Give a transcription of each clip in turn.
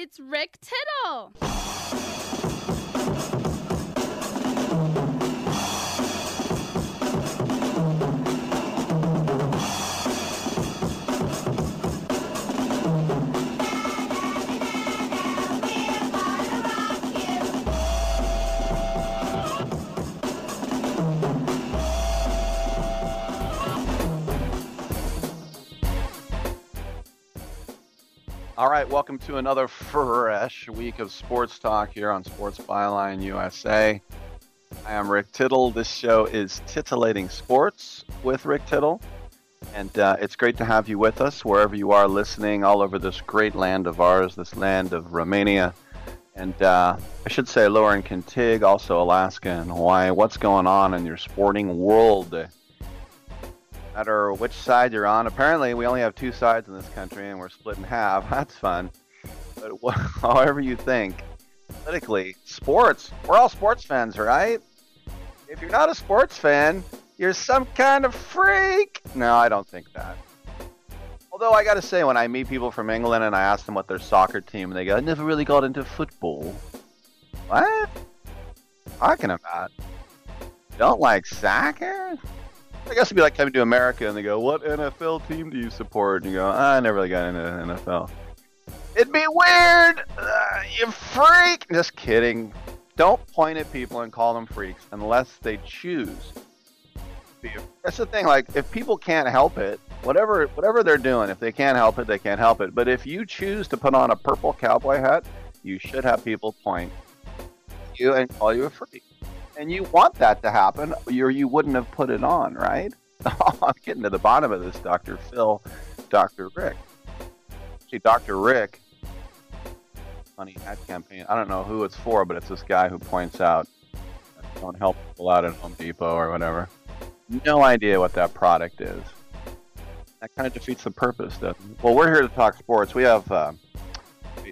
It's Rick Tittle. All right, welcome to another fresh week of sports talk here on Sports Byline USA. I am Rick Tittle. This show is Titillating Sports with Rick Tittle. And uh, it's great to have you with us wherever you are listening, all over this great land of ours, this land of Romania. And uh, I should say lower in Kentig, also Alaska and Hawaii. What's going on in your sporting world? Matter which side you're on. Apparently, we only have two sides in this country, and we're split in half. That's fun. But however you think, politically, sports. We're all sports fans, right? If you're not a sports fan, you're some kind of freak. No, I don't think that. Although I gotta say, when I meet people from England and I ask them what their soccer team, and they go, "I never really got into football." What? Talking about? Don't like soccer? I guess it'd be like coming to America and they go, "What NFL team do you support?" And you go, "I never really got into NFL." It'd be weird, uh, you freak. Just kidding. Don't point at people and call them freaks unless they choose. That's the thing. Like, if people can't help it, whatever whatever they're doing, if they can't help it, they can't help it. But if you choose to put on a purple cowboy hat, you should have people point you and call you a freak and you want that to happen, or you wouldn't have put it on, right? I'm getting to the bottom of this, Dr. Phil, Dr. Rick. See, Dr. Rick, funny ad campaign. I don't know who it's for, but it's this guy who points out, don't help people out at Home Depot or whatever. No idea what that product is. That kind of defeats the purpose, doesn't it? Well, we're here to talk sports. We have uh,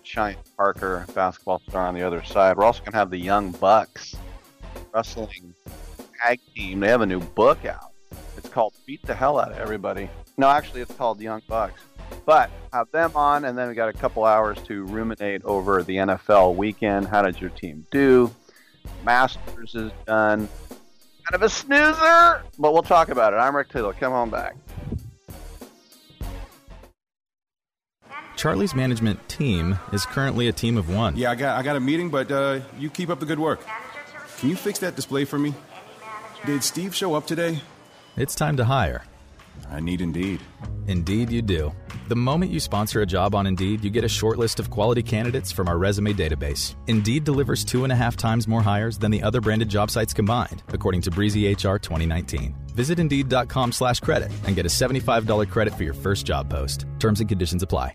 Cheyenne Parker, basketball star, on the other side. We're also going to have the Young Bucks wrestling tag team. They have a new book out. It's called Beat the Hell Out of Everybody. No, actually, it's called Young Bucks. But have them on, and then we got a couple hours to ruminate over the NFL weekend. How did your team do? Masters is done. Kind of a snoozer, but we'll talk about it. I'm Rick Tittle. Come on back. Charlie's management team is currently a team of one. Yeah, I got I got a meeting, but uh, you keep up the good work. Can you fix that display for me? Did Steve show up today? It's time to hire. I need Indeed. Indeed, you do. The moment you sponsor a job on Indeed, you get a short list of quality candidates from our resume database. Indeed delivers two and a half times more hires than the other branded job sites combined, according to Breezy HR 2019. Visit Indeed.com slash credit and get a $75 credit for your first job post. Terms and conditions apply.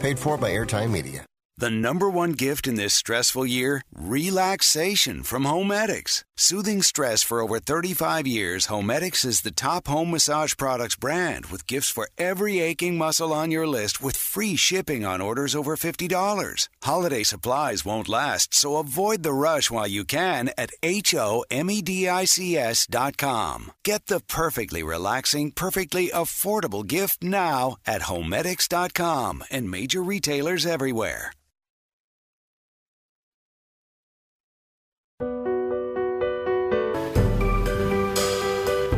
Paid for by Airtime Media. The number one gift in this stressful year? Relaxation from Homedics. Soothing stress for over 35 years, Homedics is the top home massage products brand with gifts for every aching muscle on your list with free shipping on orders over $50. Holiday supplies won't last, so avoid the rush while you can at H-O-M-E-D-I-C-S dot com. Get the perfectly relaxing, perfectly affordable gift now at Homedics.com and major retailers everywhere.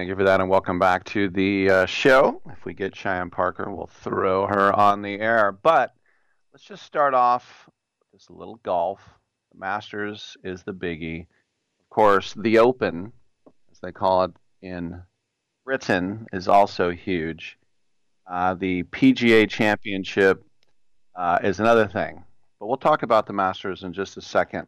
Thank you for that, and welcome back to the uh, show. If we get Cheyenne Parker, we'll throw her on the air. But let's just start off with this little golf. The Masters is the biggie. Of course, the Open, as they call it in Britain, is also huge. Uh, the PGA Championship uh, is another thing. But we'll talk about the Masters in just a second.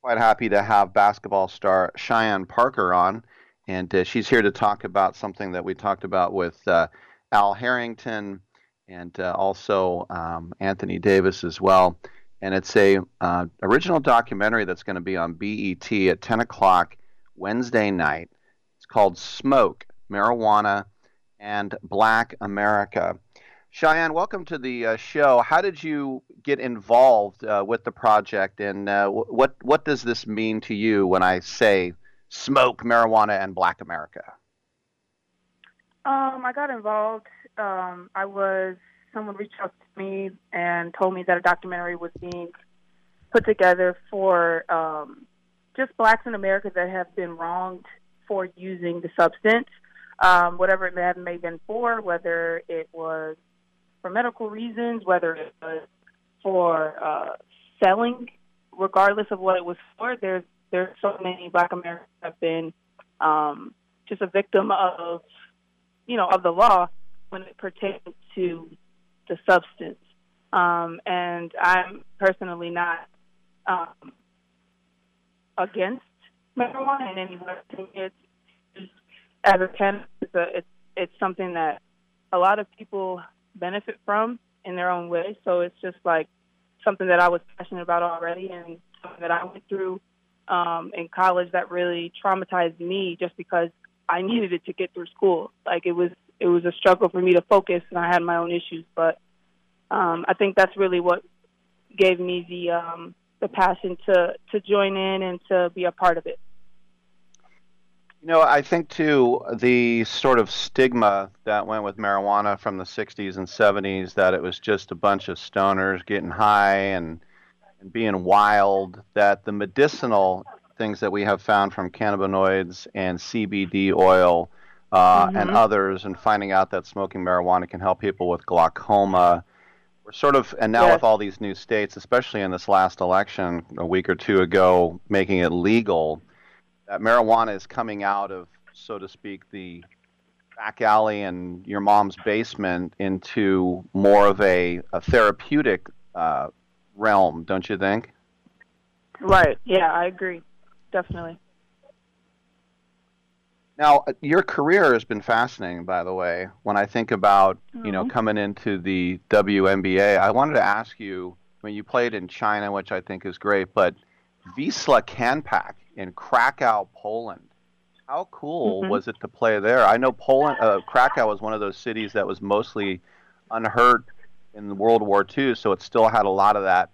Quite happy to have basketball star Cheyenne Parker on and uh, she's here to talk about something that we talked about with uh, Al Harrington and uh, also um, Anthony Davis as well. And it's a uh, original documentary that's going to be on BET at 10 o'clock Wednesday night. It's called Smoke, Marijuana, and Black America. Cheyenne, welcome to the uh, show. How did you get involved uh, with the project, and what what does this mean to you when I say smoke marijuana and black America? Um, I got involved. Um, I was someone reached out to me and told me that a documentary was being put together for um, just blacks in America that have been wronged for using the substance, um, whatever it may have, been for, whether it was for medical reasons, whether it was for uh, selling, regardless of what it was for. There's there's so many Black Americans have been um, just a victim of, you know, of the law when it pertains to the substance. Um, and I'm personally not um, against marijuana in any way. It's, as a it's, a, it's it's something that a lot of people benefit from in their own way. So it's just like something that I was passionate about already, and something that I went through um, in college that really traumatized me just because I needed it to get through school. Like it was it was a struggle for me to focus, and I had my own issues. But um, I think that's really what gave me the um, the passion to to join in and to be a part of it. You know, I think too the sort of stigma that went with marijuana from the 60s and 70s that it was just a bunch of stoners getting high and and being wild that the medicinal things that we have found from cannabinoids and CBD oil uh, Mm-hmm. and others and finding out that smoking marijuana can help people with glaucoma we're sort of and now Yes. with all these new states especially in this last election a week or two ago making it legal that marijuana is coming out of, so to speak, the back alley and your mom's basement into more of a, a therapeutic uh, realm, don't you think? Right. Yeah, I agree. Definitely. Now, uh, your career has been fascinating, by the way. When I think about, you know, Mhm. coming into the WNBA, I wanted to ask you. I mean, you played in China, which I think is great, but Wisla Can-Pack in Krakow, Poland. How cool Mhm. was it to play there? I know Poland, uh, Krakow was one of those cities that was mostly unhurt in World War II, so it still had a lot of that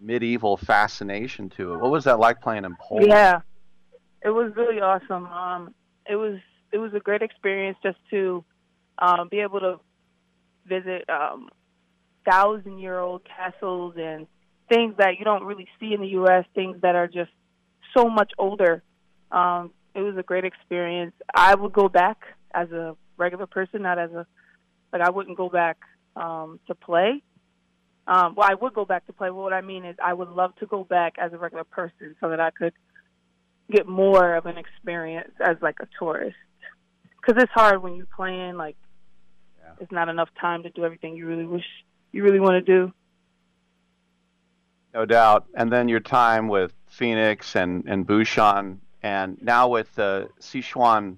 medieval fascination to it. What was that like playing in Poland? Yeah, it was really awesome. Um, it was it was a great experience just to um, be able to visit um, thousand year old castles and things that you don't really see in the U.S. Things that are just so much older. Um, it was a great experience. I would go back as a regular person, not as a like I wouldn't go back um, to play. Um, well, I would go back to play. But what I mean is, I would love to go back as a regular person so that I could get more of an experience as like a tourist. Because it's hard when you're playing. Like, it's not enough time to do everything you really wish you really want to do. No doubt. And then your time with Phoenix and, and Bouchon, and now with the Sichuan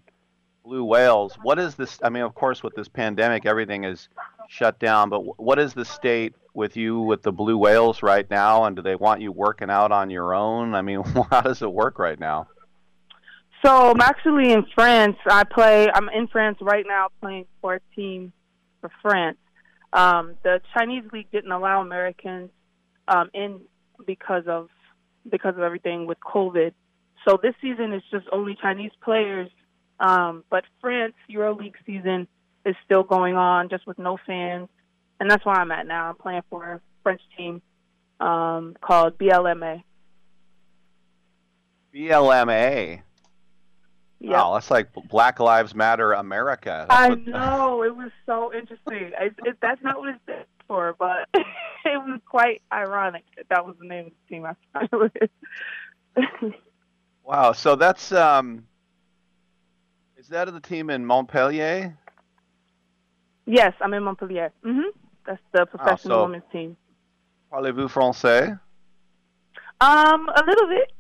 blue whales. What is this? I mean, of course, with this pandemic, everything is shut down, but what is the state with you with the blue whales right now? And do they want you working out on your own? I mean, how does it work right now? So I'm actually in France. I play. I'm in France right now playing for a team for France. Um, the Chinese league didn't allow Americans um, in because of because of everything with COVID. So this season is just only Chinese players. Um, but France EuroLeague season is still going on, just with no fans, and that's where I'm at now. I'm playing for a French team um, called BLMA. BLMA. Yep. Wow, that's like Black Lives Matter America. That's I what- know it was so interesting. It, it, that's not what it stood for, but it was quite ironic that that was the name of the team I signed with. Wow. So that's um, is that of the team in Montpellier? yes, I'm in Montpellier. hmm That's the professional so- women's team. Parlez-vous français? Um, a little bit,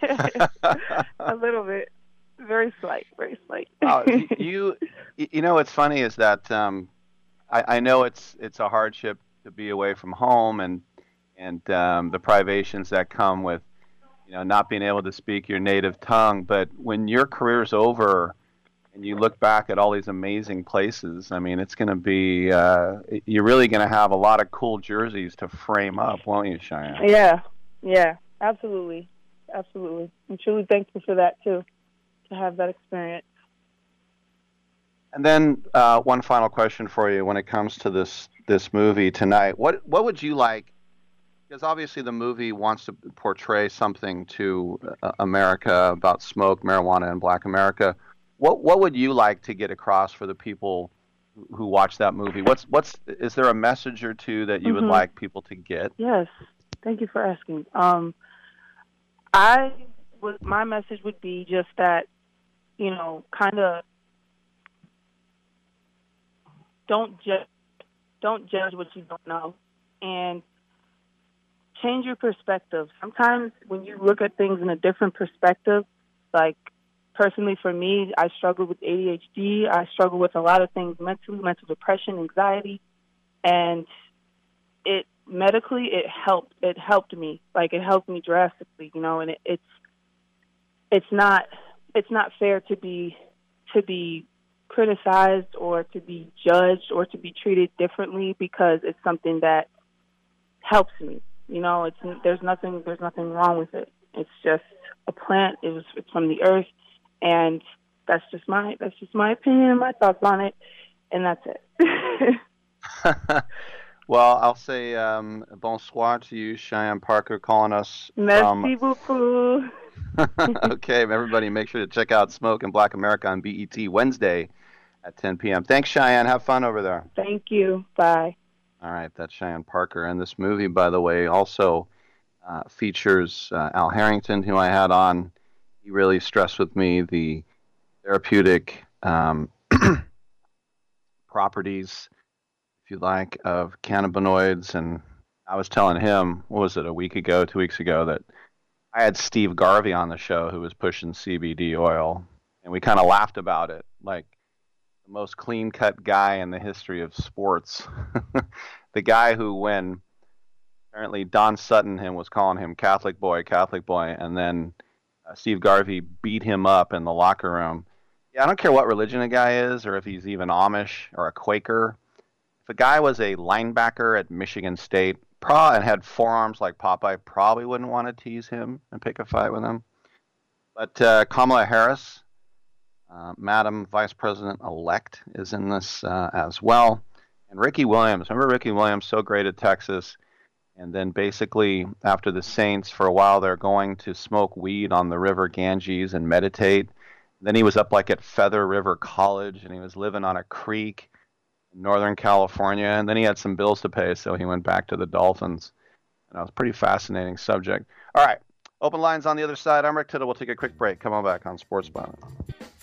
a little bit, very slight, very slight. Oh, you, you know, what's funny is that um, I, I know it's it's a hardship to be away from home and and um, the privations that come with, you know, not being able to speak your native tongue. But when your career's over and you look back at all these amazing places, I mean, it's going to be uh, you're really going to have a lot of cool jerseys to frame up, won't you, Cheyenne? yeah, yeah, absolutely, absolutely. I'm truly thankful for that too, to have that experience. And then uh, one final question for you: When it comes to this this movie tonight, what what would you like? Because obviously the movie wants to portray something to uh, America about smoke, marijuana, and Black America. What what would you like to get across for the people who- watch that movie? What's what's is there a message or two that you would Mhm. like people to get? Yes, thank you for asking. Um, I would my message would be just that, you know, kind of don't judge, don't judge what you don't know, and change your perspective. Sometimes when you look at things in a different perspective, like personally for me, I struggle with ADHD. I struggle with a lot of things mentally, mental depression, anxiety, and it medically it helped it helped me like it helped me drastically you know and it, it's it's not it's not fair to be to be criticized or to be judged or to be treated differently because it's something that helps me you know it's there's nothing there's nothing wrong with it it's just a plant it was it's from the earth and that's just my that's just my opinion and my thoughts on it, and that's it. well, I'll say um, bonsoir to you, Cheyenne Parker, calling us. Merci from... beaucoup. okay, everybody, make sure to check out Smoke and Black America on BET Wednesday at 10 p.m. Thanks, Cheyenne. Have fun over there. Thank you. Bye. All right, that's Cheyenne Parker. And this movie, by the way, also uh, features uh, Al Harrington, who I had on. He really stressed with me the therapeutic um, properties, if you like, of cannabinoids. And I was telling him, what was it, a week ago, two weeks ago, that I had Steve Garvey on the show who was pushing CBD oil. And we kind of laughed about it, like the most clean cut guy in the history of sports. the guy who, when apparently Don Sutton him was calling him Catholic boy, Catholic boy, and then uh, Steve Garvey beat him up in the locker room yeah, I don't care what religion a guy is or if he's even Amish or a Quaker. If a guy was a linebacker at Michigan State pro and had forearms like Popeye, probably wouldn't want to tease him and pick a fight with him. But uh, Kamala Harris, uh, Madam Vice President elect, is in this uh, as well. And Ricky Williams. Remember Ricky Williams, so great at Texas. And then basically, after the Saints, for a while, they're going to smoke weed on the river Ganges and meditate. Then he was up like at Feather River College, and he was living on a creek in Northern California. And then he had some bills to pay, so he went back to the Dolphins. And that was a pretty fascinating subject. All right, open lines on the other side. I'm Rick Tittle. We'll take a quick break. Come on back on Sports Byline.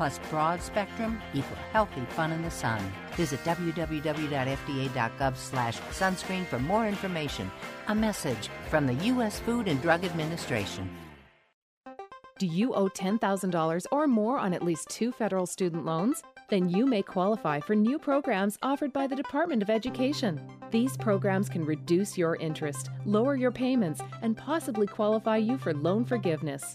plus broad spectrum equal healthy fun in the sun. Visit www.fda.gov slash sunscreen for more information. A message from the U.S. Food and Drug Administration. Do you owe $10,000 or more on at least two federal student loans? Then you may qualify for new programs offered by the Department of Education. These programs can reduce your interest, lower your payments, and possibly qualify you for loan forgiveness.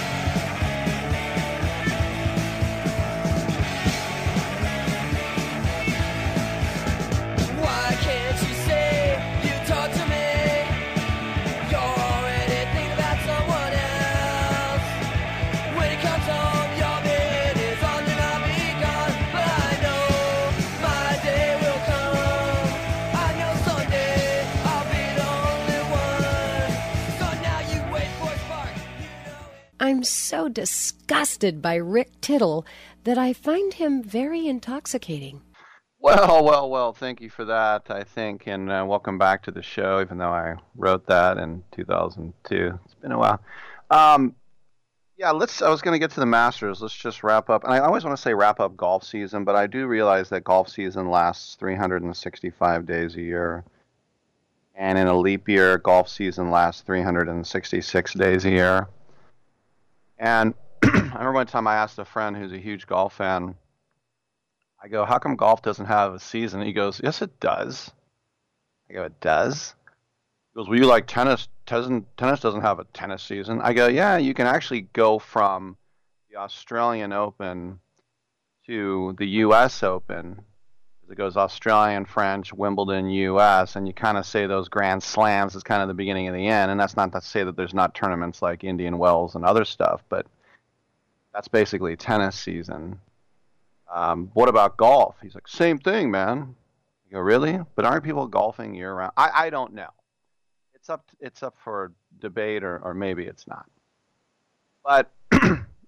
I'm so disgusted by Rick Tittle that I find him very intoxicating. Well, well, well. Thank you for that. I think, and uh, welcome back to the show. Even though I wrote that in 2002, it's been a while. Um, yeah, let's. I was going to get to the Masters. Let's just wrap up. And I always want to say wrap up golf season, but I do realize that golf season lasts 365 days a year, and in a leap year, golf season lasts 366 days a year. And I remember one time I asked a friend who's a huge golf fan. I go, how come golf doesn't have a season? He goes, yes, it does. I go, it does. He goes, well, you like tennis? Tennis tennis doesn't have a tennis season. I go, yeah, you can actually go from the Australian Open to the U.S. Open. It goes Australian, French, Wimbledon, U.S., and you kind of say those Grand Slams is kind of the beginning of the end. And that's not to say that there's not tournaments like Indian Wells and other stuff, but that's basically tennis season. Um, what about golf? He's like, same thing, man. You go, really? But aren't people golfing year round? I, I don't know. It's up it's up for debate, or, or maybe it's not. But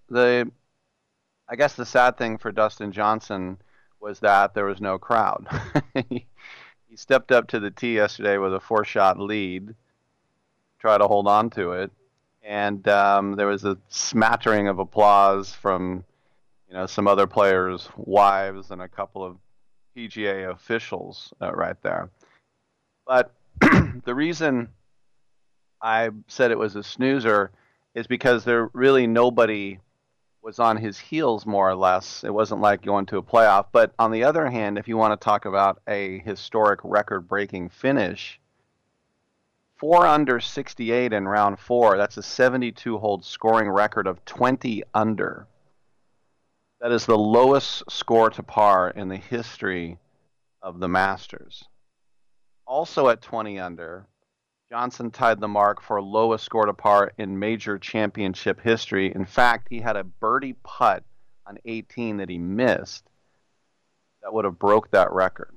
the I guess the sad thing for Dustin Johnson was that there was no crowd. he, stepped up to the tee yesterday with a four shot lead, try to hold on to it, and um, there was a smattering of applause from you know some other players' wives and a couple of PGA officials uh, right there. But the reason I said it was a snoozer is because there really nobody was on his heels more or less. It wasn't like going to a playoff. But on the other hand, if you want to talk about a historic record breaking finish, four under 68 in round four, that's a 72 hold scoring record of 20 under. That is the lowest score to par in the history of the Masters. Also at 20 under, Johnson tied the mark for lowest score to par in major championship history. In fact, he had a birdie putt on 18 that he missed that would have broke that record.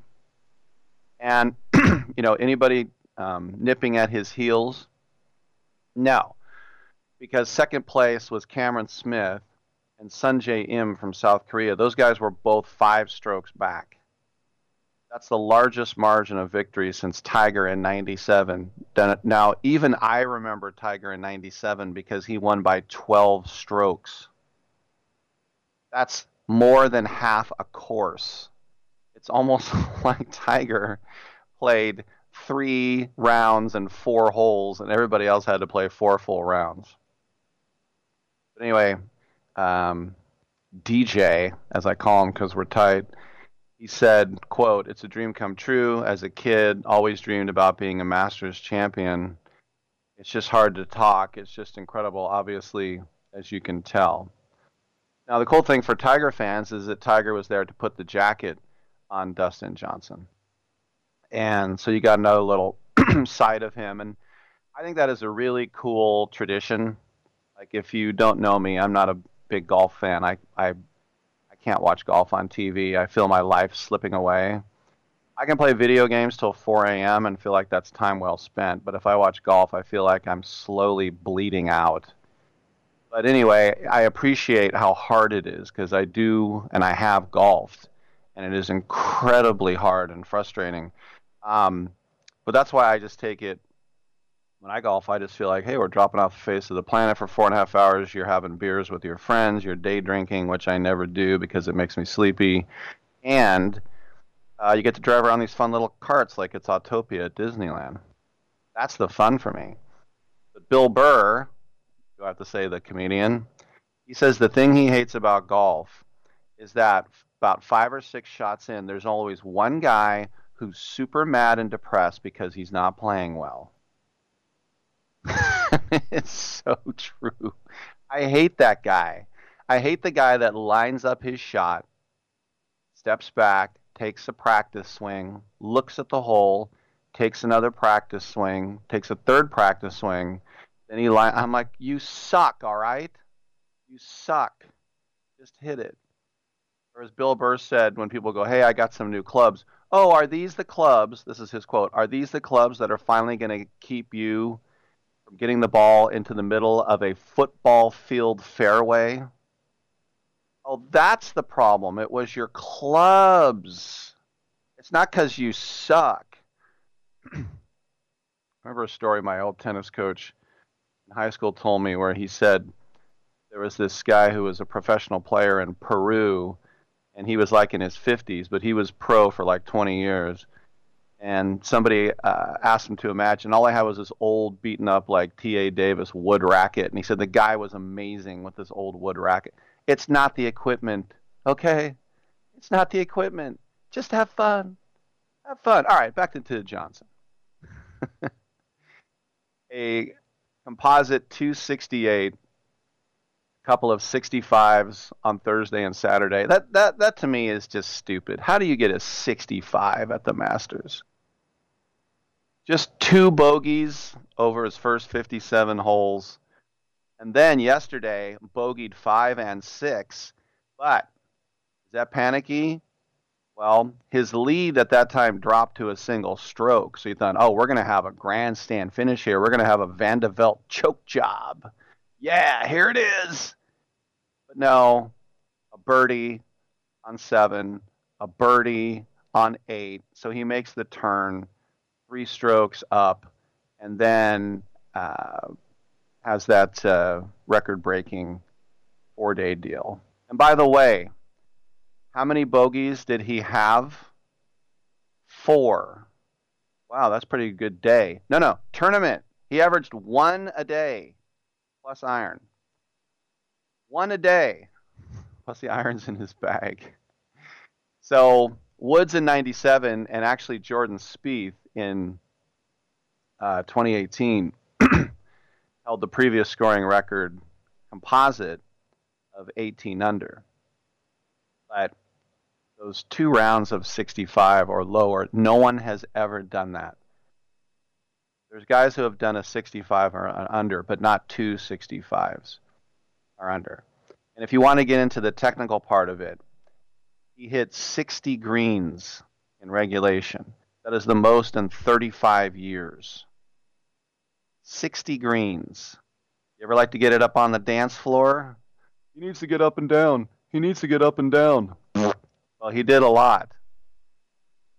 And you know, anybody um, nipping at his heels? No, because second place was Cameron Smith and Sungjae Im from South Korea. Those guys were both five strokes back. That's the largest margin of victory since Tiger in 97. Now, even I remember Tiger in 97 because he won by 12 strokes. That's more than half a course. It's almost like Tiger played three rounds and four holes, and everybody else had to play four full rounds. But anyway, um, DJ, as I call him because we're tight, he said, quote, it's a dream come true. As a kid, always dreamed about being a Masters champion. It's just hard to talk. It's just incredible, obviously, as you can tell. Now, the cool thing for Tiger fans is that Tiger was there to put the jacket on Dustin Johnson. And so you got another little side of him. And I think that is a really cool tradition. Like, if you don't know me, I'm not a big golf fan. I, I can't watch golf on TV. I feel my life slipping away. I can play video games till 4 a.m. and feel like that's time well spent. But if I watch golf, I feel like I'm slowly bleeding out. But anyway, I appreciate how hard it is because I do and I have golfed, and it is incredibly hard and frustrating. Um, but that's why I just take it when I golf. I just feel like, hey, we're dropping off the face of the planet for four and a half hours. You're having beers with your friends. You're day drinking, which I never do because it makes me sleepy, and uh, you get to drive around these fun little carts like it's Autopia at Disneyland. That's the fun for me. But Bill Burr, do I have to say the comedian? He says the thing he hates about golf is that about five or six shots in, there's always one guy who's super mad and depressed because he's not playing well. it's so true. I hate that guy. I hate the guy that lines up his shot, steps back, takes a practice swing, looks at the hole, takes another practice swing, takes a third practice swing, then he line. I'm like, you suck, all right? You suck. Just hit it. Or as Bill Burr said, when people go, "Hey, I got some new clubs." Oh, are these the clubs? This is his quote. Are these the clubs that are finally going to keep you from getting the ball into the middle of a football field fairway? Oh, that's the problem. It was your clubs. It's not because you suck. remember a story my old tennis coach in high school told me where he said there was this guy who was a professional player in Peru and he was like in his 50s, but he was pro for like 20 years. And somebody uh, asked him to imagine. All I had was this old, beaten up, like T.A. Davis wood racket. And he said the guy was amazing with this old wood racket. It's not the equipment, okay? It's not the equipment. Just have fun. Have fun. All right, back to, to Johnson. a composite 268 couple of 65s on Thursday and Saturday. That that that to me is just stupid. How do you get a 65 at the Masters? Just two bogeys over his first 57 holes. And then yesterday bogeyed 5 and 6. But is that panicky? Well, his lead at that time dropped to a single stroke. So you thought, "Oh, we're going to have a grandstand finish here. We're going to have a Van de choke job." Yeah, here it is. No, a birdie on seven, a birdie on eight. So he makes the turn, three strokes up, and then uh, has that uh, record breaking four day deal. And by the way, how many bogeys did he have? Four. Wow, that's pretty good day. No, no, tournament. He averaged one a day plus iron. One a day, plus the irons in his bag. So Woods in 97 and actually Jordan Spieth in uh, 2018 held the previous scoring record composite of 18 under. But those two rounds of 65 or lower, no one has ever done that. There's guys who have done a 65 or under, but not two 65s or under. And if you want to get into the technical part of it, he hit 60 greens in regulation. That is the most in 35 years. 60 greens. You ever like to get it up on the dance floor? He needs to get up and down. He needs to get up and down. Well, he did a lot.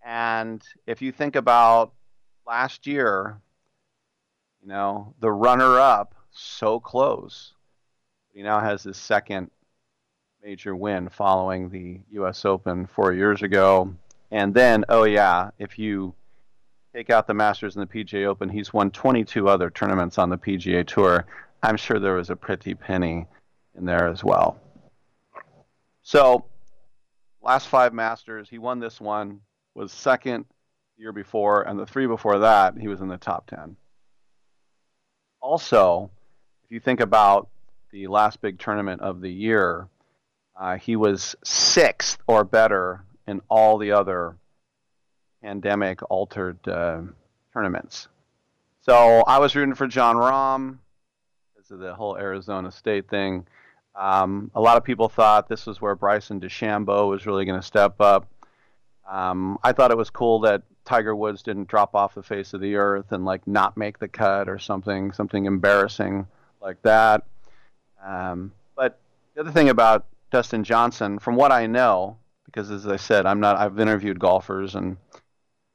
And if you think about last year, you know, the runner up so close. He now has his second major win following the US Open 4 years ago. And then, oh yeah, if you take out the Masters and the PGA Open, he's won 22 other tournaments on the PGA Tour. I'm sure there was a pretty penny in there as well. So, last five Masters, he won this one, was second the year before, and the three before that, he was in the top 10. Also, if you think about the last big tournament of the year, uh, he was sixth or better in all the other pandemic altered uh, tournaments. So I was rooting for Jon Rahm because of the whole Arizona State thing. Um, a lot of people thought this was where Bryson DeChambeau was really going to step up. Um, I thought it was cool that Tiger Woods didn't drop off the face of the earth and like not make the cut or something, something embarrassing like that. Um, but the other thing about Dustin Johnson, from what I know, because as I said, I'm not. I've interviewed golfers and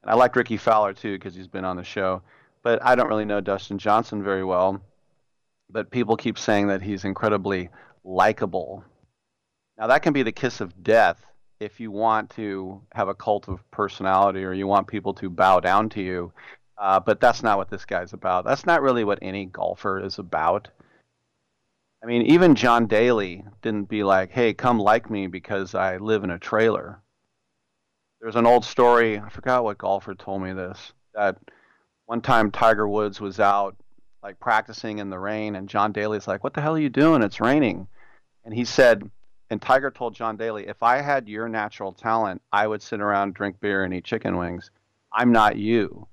and I like Rickie Fowler too because he's been on the show, but I don't really know Dustin Johnson very well. But people keep saying that he's incredibly likable. Now that can be the kiss of death if you want to have a cult of personality or you want people to bow down to you. Uh, but that's not what this guy's about. That's not really what any golfer is about. I mean, even John Daly didn't be like, "Hey, come like me because I live in a trailer." There's an old story. I forgot what golfer told me this. That one time Tiger Woods was out like practicing in the rain, and John Daly's like, "What the hell are you doing? It's raining." And he said, and Tiger told John Daly, "If I had your natural talent, I would sit around, drink beer, and eat chicken wings. I'm not you."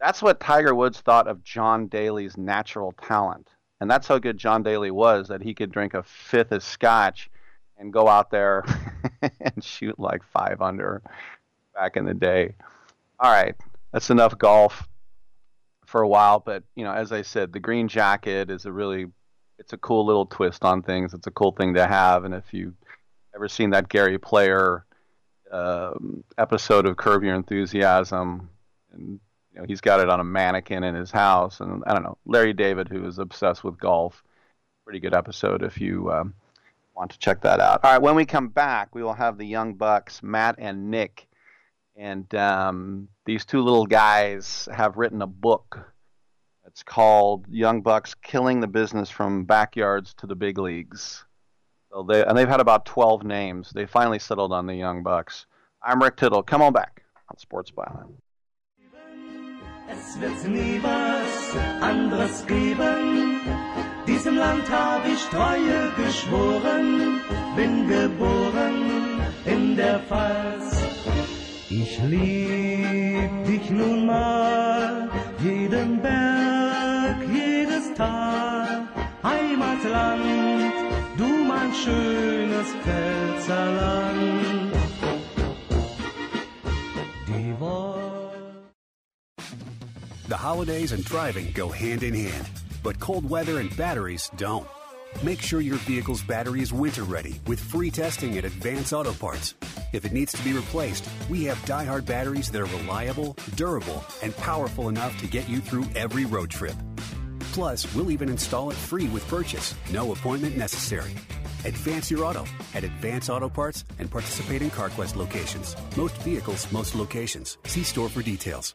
That's what Tiger Woods thought of John Daly's natural talent. And that's how good John Daly was that he could drink a fifth of scotch and go out there and shoot like five under back in the day. All right, that's enough golf for a while, but you know, as I said, the green jacket is a really it's a cool little twist on things. It's a cool thing to have, and if you've ever seen that Gary Player um, episode of Curb Your Enthusiasm, and know, he's got it on a mannequin in his house, and I don't know Larry David, who is obsessed with golf. Pretty good episode if you um, want to check that out. All right, when we come back, we will have the Young Bucks, Matt and Nick, and um, these two little guys have written a book. It's called Young Bucks: Killing the Business from Backyards to the Big Leagues. So they and they've had about 12 names. They finally settled on the Young Bucks. I'm Rick Tittle. Come on back on Sports Byline. Es wird nie was anderes geben. Diesem Land hab ich Treue geschworen, bin geboren in der Pfalz. Ich lieb dich nun mal, jeden Berg, jedes Tal, Heimatland, du mein schönes Pfälzerland. The holidays and driving go hand in hand, but cold weather and batteries don't. Make sure your vehicle's battery is winter ready with free testing at Advance Auto Parts. If it needs to be replaced, we have die-hard batteries that are reliable, durable, and powerful enough to get you through every road trip. Plus, we'll even install it free with purchase, no appointment necessary. Advance your auto at Advance Auto Parts and participating CarQuest locations. Most vehicles, most locations. See store for details.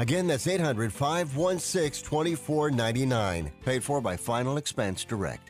Again, that's 800 516 2499. Paid for by Final Expense Direct.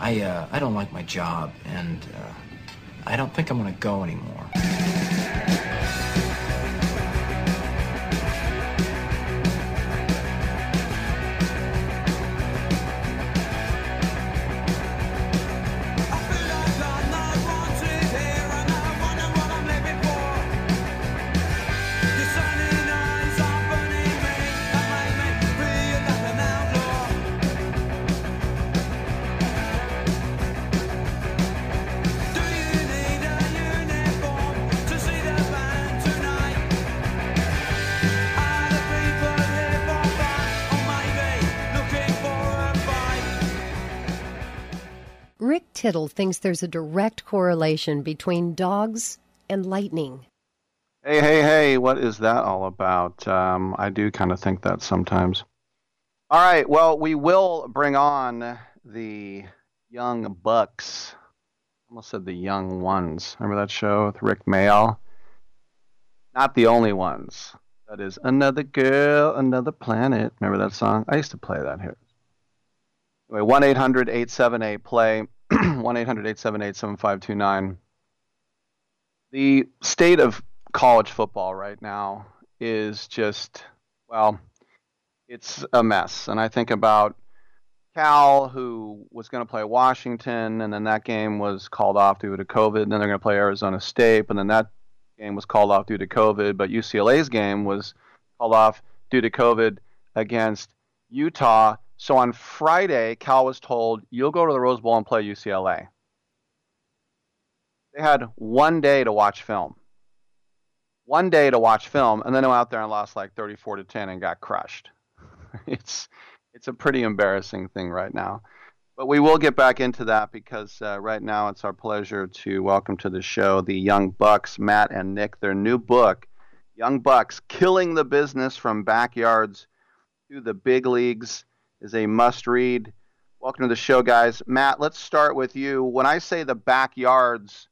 I uh, I don't like my job, and uh, I don't think I'm going to go anymore. Tittle thinks there's a direct correlation between dogs and lightning. Hey, hey, hey, what is that all about? Um, I do kind of think that sometimes. All right, well, we will bring on the Young Bucks. I almost said the Young Ones. Remember that show with Rik Mayall? Not the only ones. That is Another Girl, Another Planet. Remember that song? I used to play that here. Anyway, 1 800 878 play, 1 800 878 7529. The state of college football right now is just, well, it's a mess. And I think about Cal, who was going to play Washington, and then that game was called off due to COVID. And then they're going to play Arizona State, and then that game was called off due to COVID. But UCLA's game was called off due to COVID against Utah. So on Friday, Cal was told, you'll go to the Rose Bowl and play UCLA. They had one day to watch film. One day to watch film, and then went out there and lost like 34 to 10 and got crushed. it's it's a pretty embarrassing thing right now. But we will get back into that because uh, right now it's our pleasure to welcome to the show the Young Bucks, Matt and Nick. Their new book, Young Bucks Killing the Business from Backyards to the Big Leagues, is a must read. Welcome to the show, guys. Matt, let's start with you. When I say the backyards,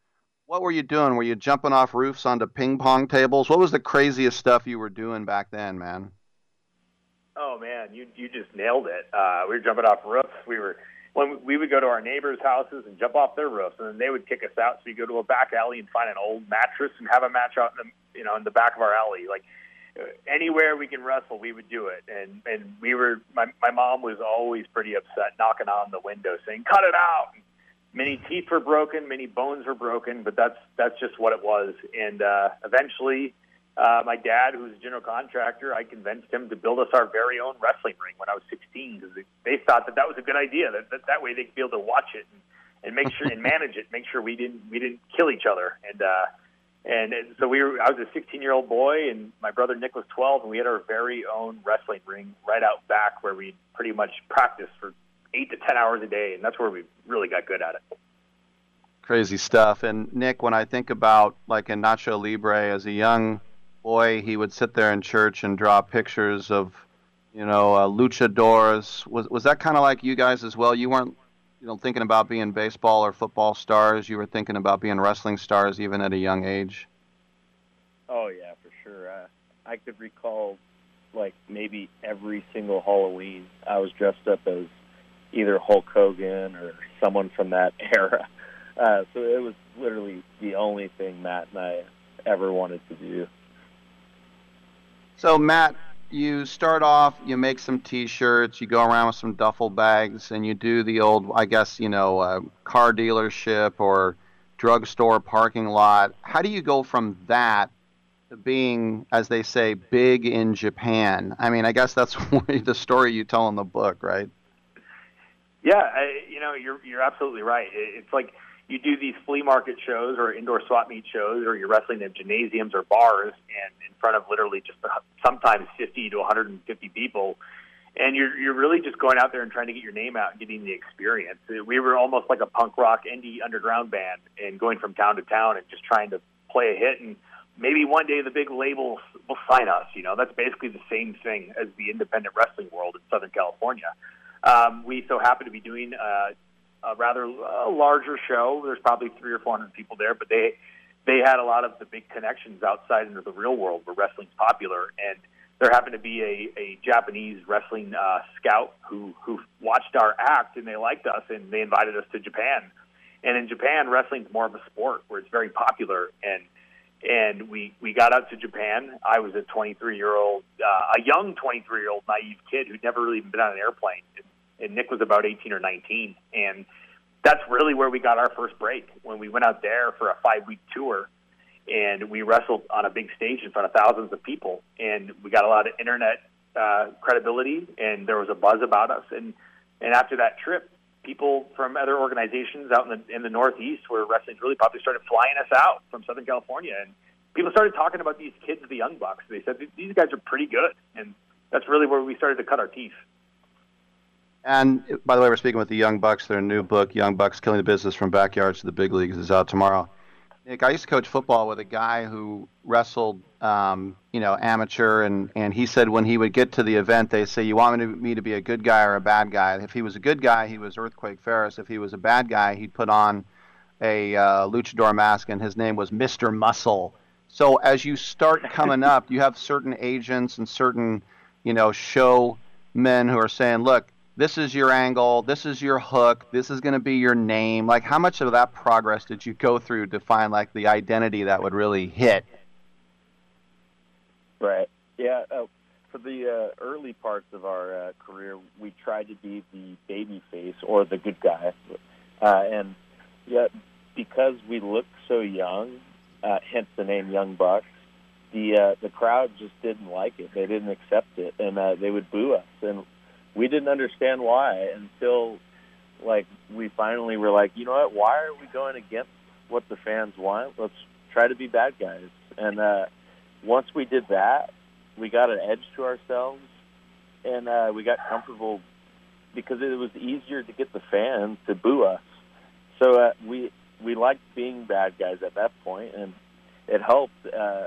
what were you doing? Were you jumping off roofs onto ping pong tables? What was the craziest stuff you were doing back then, man? Oh man, you you just nailed it. Uh, we were jumping off roofs. We were when we would go to our neighbors' houses and jump off their roofs, and then they would kick us out. So we go to a back alley and find an old mattress and have a match out in the you know in the back of our alley. Like anywhere we can wrestle, we would do it. And and we were my my mom was always pretty upset, knocking on the window saying, "Cut it out." Many teeth were broken, many bones were broken, but that's that's just what it was. And uh, eventually, uh, my dad, who's a general contractor, I convinced him to build us our very own wrestling ring when I was 16 because they thought that that was a good idea. That that, that way they'd be able to watch it and, and make sure and manage it, make sure we didn't we didn't kill each other. And uh, and, so we were. I was a 16 year old boy, and my brother Nick was 12, and we had our very own wrestling ring right out back where we pretty much practiced for eight to 10 hours a day, and that's where we really got good at it. Crazy stuff. And Nick, when I think about like in Nacho Libre as a young boy, he would sit there in church and draw pictures of, you know, uh, luchadors. Was was that kind of like you guys as well? You weren't, you know, thinking about being baseball or football stars. You were thinking about being wrestling stars even at a young age. Oh yeah, for sure. Uh, I could recall like maybe every single Halloween I was dressed up as either Hulk Hogan or someone from that era. Uh, so it was literally the only thing Matt and I ever wanted to do. So Matt, you start off, you make some T-shirts, you go around with some duffel bags, and you do the old, I guess, you know, uh, car dealership or drugstore parking lot. How do you go from that to being, as they say, big in Japan? I mean, I guess that's the story you tell in the book, right? Yeah, I, you know, you're you're absolutely right. It, it's like you do these flea market shows or indoor swap meet shows, or you're wrestling in gymnasiums or bars, and in front of literally just sometimes 50 to 150 people. and you're you're really just going out there and trying to get your name out and getting the experience. We were almost like a punk rock indie underground band, and going from town to town and just trying to play a hit and maybe one day the big labels will sign us. You know, that's basically the same thing as the independent wrestling world in Southern California. Um, we so happen to be doing uh, a rather uh, larger show. There's probably three or four hundred people there, but they they had a lot of the big connections outside into the real world where wrestling's popular. And there happened to be a, a Japanese wrestling uh, scout who who watched our act and they liked us and they invited us to Japan. And in Japan, wrestling's more of a sport where it's very popular and and we we got out to Japan. I was a 23 year old, uh, a young 23 year old naive kid who'd never really been on an airplane, and, and Nick was about 18 or 19, and that's really where we got our first break when we went out there for a five week tour, and we wrestled on a big stage in front of thousands of people, and we got a lot of internet uh, credibility, and there was a buzz about us, and and after that trip, people from other organizations out in the in the Northeast where wrestling's really popular started flying us out from Southern California, and people started talking about these kids, the Young Bucks. They said these guys are pretty good, and that's really where we started to cut our teeth. And by the way, we're speaking with the Young Bucks. Their new book, Young Bucks: Killing the Business from Backyards to the Big Leagues, is out tomorrow. Nick, I used to coach football with a guy who wrestled, um, you know, amateur, and, and he said when he would get to the event, they say, "You want me to, me to be a good guy or a bad guy?" If he was a good guy, he was Earthquake Ferris. If he was a bad guy, he'd put on a uh, luchador mask, and his name was Mister Muscle. So as you start coming up, you have certain agents and certain, you know, show men who are saying, "Look, this is your angle, this is your hook, this is going to be your name. Like, how much of that progress did you go through to find like the identity that would really hit? Right. Yeah. Uh, for the uh, early parts of our uh, career, we tried to be the baby face or the good guy, uh, and yeah, because we looked so young, uh, hence the name Young Bucks. The uh, the crowd just didn't like it. They didn't accept it, and they would boo us. And we didn't understand why until like we finally were like, you know what? Why are we going against what the fans want? Let's try to be bad guys. And uh, once we did that, we got an edge to ourselves, and uh, we got comfortable because it was easier to get the fans to boo us. So uh, we we liked being bad guys at that point, and it helped. Uh,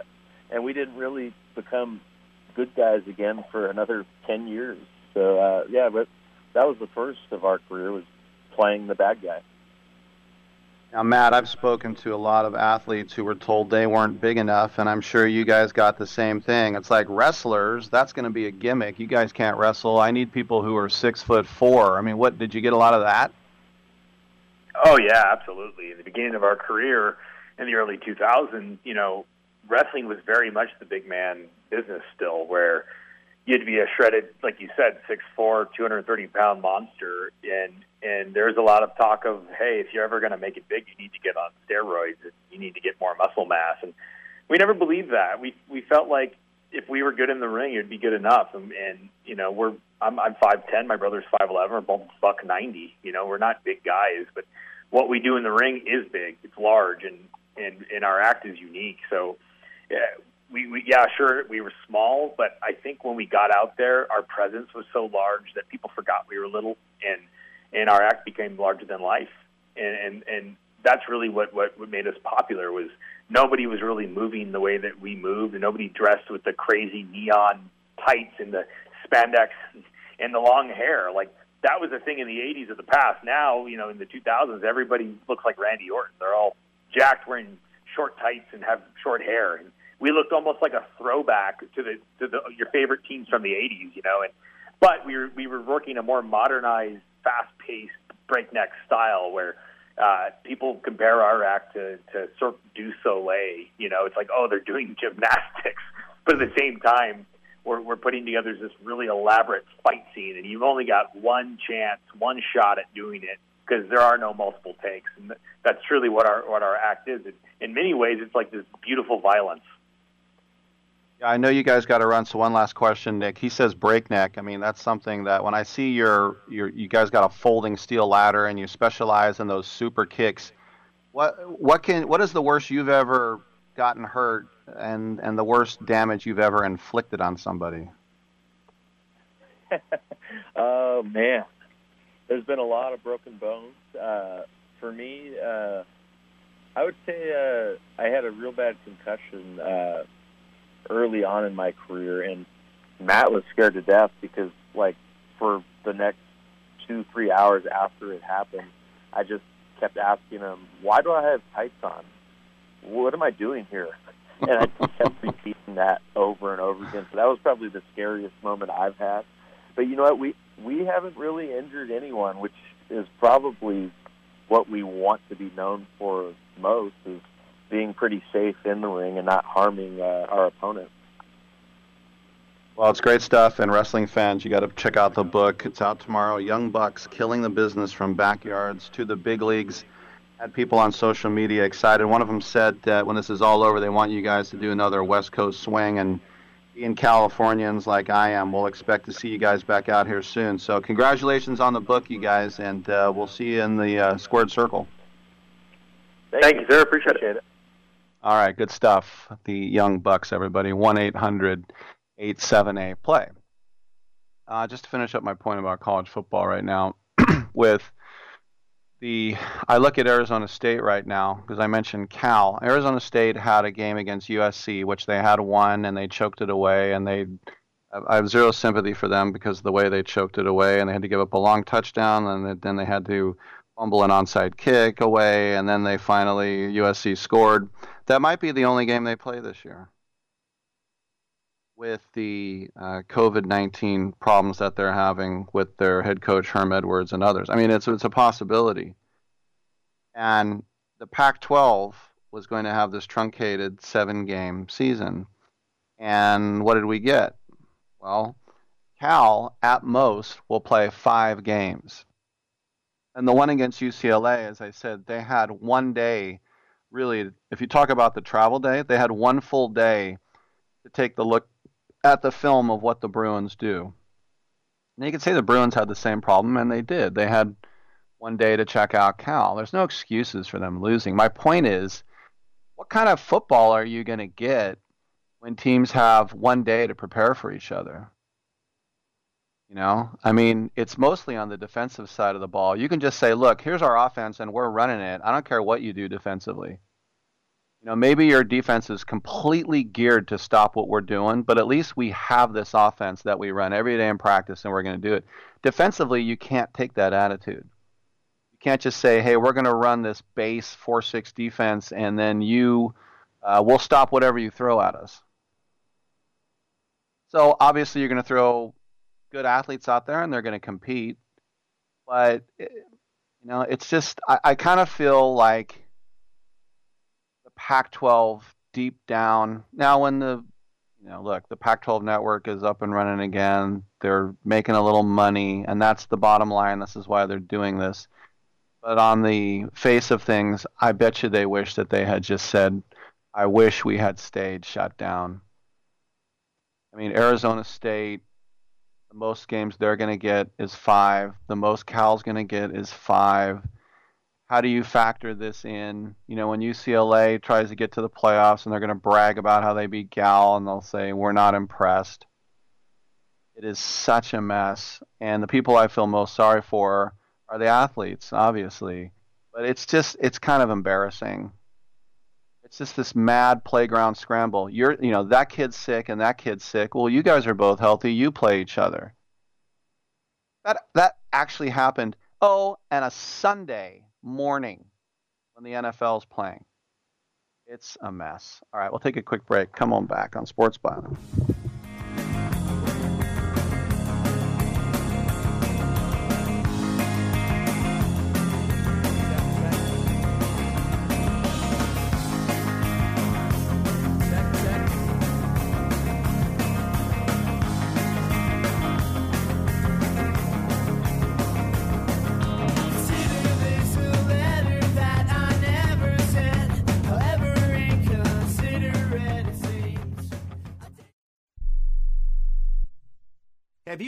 and we didn't really become good guys again for another ten years. So uh, yeah, but that was the first of our career was playing the bad guy. Now, Matt, I've spoken to a lot of athletes who were told they weren't big enough, and I'm sure you guys got the same thing. It's like wrestlers, that's going to be a gimmick. You guys can't wrestle. I need people who are six foot four. I mean, what did you get a lot of that? Oh yeah, absolutely. In the beginning of our career, in the early 2000s, you know, wrestling was very much the big man business still, where you'd be a shredded, like you said, six four, two hundred thirty pound monster, and and there's a lot of talk of, hey, if you're ever going to make it big, you need to get on steroids, you need to get more muscle mass, and we never believed that. We we felt like if we were good in the ring, it'd be good enough, and, and you know, we're I'm I'm five ten, my brother's five eleven, we're both buck ninety. You know, we're not big guys, but what we do in the ring is big. It's large, and and and our act is unique. So. Yeah, we, we yeah sure we were small but i think when we got out there our presence was so large that people forgot we were little and and our act became larger than life. And and, and that's really what, what made us popular was nobody was really moving the way that we moved and nobody dressed with the crazy neon tights and the spandex and the long hair. Like that was a thing in the 80s of the past. Now you know in the 2000s everybody looks like randy orton. They're all jacked wearing short tights and have short hair and we looked almost like a throwback to the to the your favorite teams from the 80s, you know. And but we were we were working a more modernized, fast-paced, breakneck style where uh, people compare our act to to Cirque du Soleil. You know, it's like oh they're doing gymnastics, but at the same time we're we're putting together this really elaborate fight scene, and you've only got one chance, one shot at doing it because there are no multiple takes, and that's truly what our what our act is. And in many ways, it's like this beautiful violence. I know you guys got to run. So one last question, Nick. He says breakneck. I mean, that's something that when I see your your you guys got a folding steel ladder and you specialize in those super kicks. What what can what is the worst you've ever gotten hurt and and the worst damage you've ever inflicted on somebody? Oh man, there's been a lot of broken bones. Uh, for me, uh, I would say uh, I had a real bad concussion uh, early on in my career, and Matt was scared to death because, like, for the next two, three hours after it happened, I just kept asking him, "Why do I have tights on? What am I doing here?" And I kept repeating that over and over again. So that was probably the scariest moment I've had. But you know what? We we haven't really injured anyone, which is probably what we want to be known for most is being pretty safe in the ring and not harming uh, our opponent. Well, it's great stuff, and wrestling fans, you got to check out the book. It's out tomorrow. Young Bucks killing the business from backyards to the big leagues. Had people on social media excited. One of them said that when this is all over, they want you guys to do another West Coast swing, and being Californians like I am, we'll expect to see you guys back out here soon. So, congratulations on the book, you guys, and uh, we'll see you in the uh, squared circle. Thank, Thank you, sir. Appreciate it. All right, good stuff. The Young Bucks, everybody. 1 800 87A play. Uh, just to finish up my point about college football right now, with the I look at Arizona State right now because I mentioned Cal. Arizona State had a game against USC, which they had won, and they choked it away. And they, I have zero sympathy for them because of the way they choked it away, and they had to give up a long touchdown, and then they had to fumble an onside kick away, and then they finally USC scored. That might be the only game they play this year with the uh, COVID 19 problems that they're having with their head coach, Herm Edwards, and others. I mean, it's, it's a possibility. And the Pac 12 was going to have this truncated seven game season. And what did we get? Well, Cal, at most, will play five games. And the one against UCLA, as I said, they had one day, really, if you talk about the travel day, they had one full day to take the look at the film of what the Bruins do. And you could say the Bruins had the same problem, and they did. They had one day to check out Cal. There's no excuses for them losing. My point is, what kind of football are you going to get when teams have one day to prepare for each other? You know, I mean, it's mostly on the defensive side of the ball. You can just say, look, here's our offense, and we're running it. I don't care what you do defensively. You know, maybe your defense is completely geared to stop what we're doing, but at least we have this offense that we run every day in practice and we're going to do it. Defensively, you can't take that attitude. You can't just say, hey, we're going to run this base 4 6 defense and then you, uh, we'll stop whatever you throw at us. So obviously, you're going to throw good athletes out there and they're going to compete. But, eh, you know, it's just, I, I kind of feel like the Pac-12 deep down. Now, when the you know, look, the Pac-12 network is up and running again. They're making a little money, and that's the bottom line. This is why they're doing this. But on the face of things, I bet you they wish that they had just said, "I wish we had stayed shut down." I mean, Arizona State, the most games they're going to get is five. The most Cal's going to get is five how do you factor this in? You know, when UCLA tries to get to the playoffs and they're going to brag about how they beat Cal and they'll say, we're not impressed. It is such a mess. And the people I feel most sorry for are the athletes, obviously. But it's just, it's kind of embarrassing. It's just this mad playground scramble. You're, you know, that kid's sick and that kid's sick. Well, you guys are both healthy. You play each other. That, that actually happened. Oh, and a Sunday morning when the NFL is playing. It's a mess. All right, we'll take a quick break. Come on back on Sports Byline.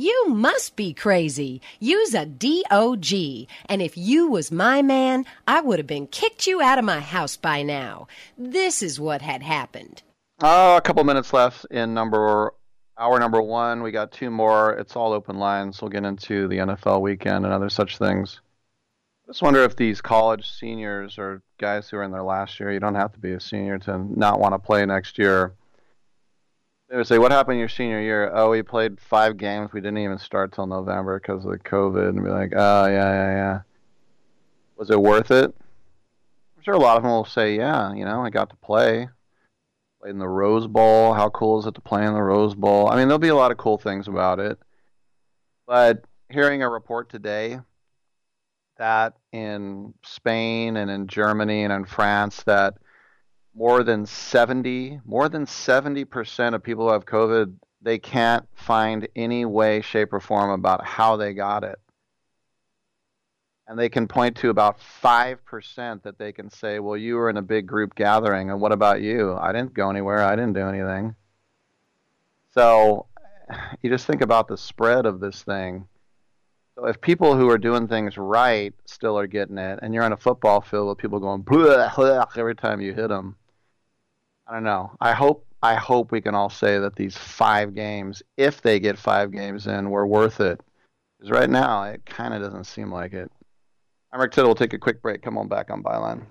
You must be crazy. Use a DOG. And if you was my man, I would have been kicked you out of my house by now. This is what had happened. Oh, a couple minutes left in number hour number one. We got two more. It's all open lines. We'll get into the NFL weekend and other such things. Just wonder if these college seniors or guys who are in their last year, you don't have to be a senior to not want to play next year. They would say, "What happened your senior year? Oh, we played five games. We didn't even start till November because of the COVID." And be like, "Oh, yeah, yeah, yeah." Was it worth it? I'm sure a lot of them will say, "Yeah, you know, I got to play." played in the Rose Bowl. How cool is it to play in the Rose Bowl? I mean, there'll be a lot of cool things about it. But hearing a report today that in Spain and in Germany and in France that more than 70, more than 70% of people who have COVID, they can't find any way, shape, or form about how they got it. And they can point to about 5% that they can say, well, you were in a big group gathering, and what about you? I didn't go anywhere, I didn't do anything. So you just think about the spread of this thing. So if people who are doing things right still are getting it, and you're on a football field with people going blah, every time you hit them, I don't know. I hope I hope we can all say that these five games, if they get five games in, were worth it. Because right now, it kind of doesn't seem like it. I'm Rick Tittle. We'll take a quick break. Come on back on Byline.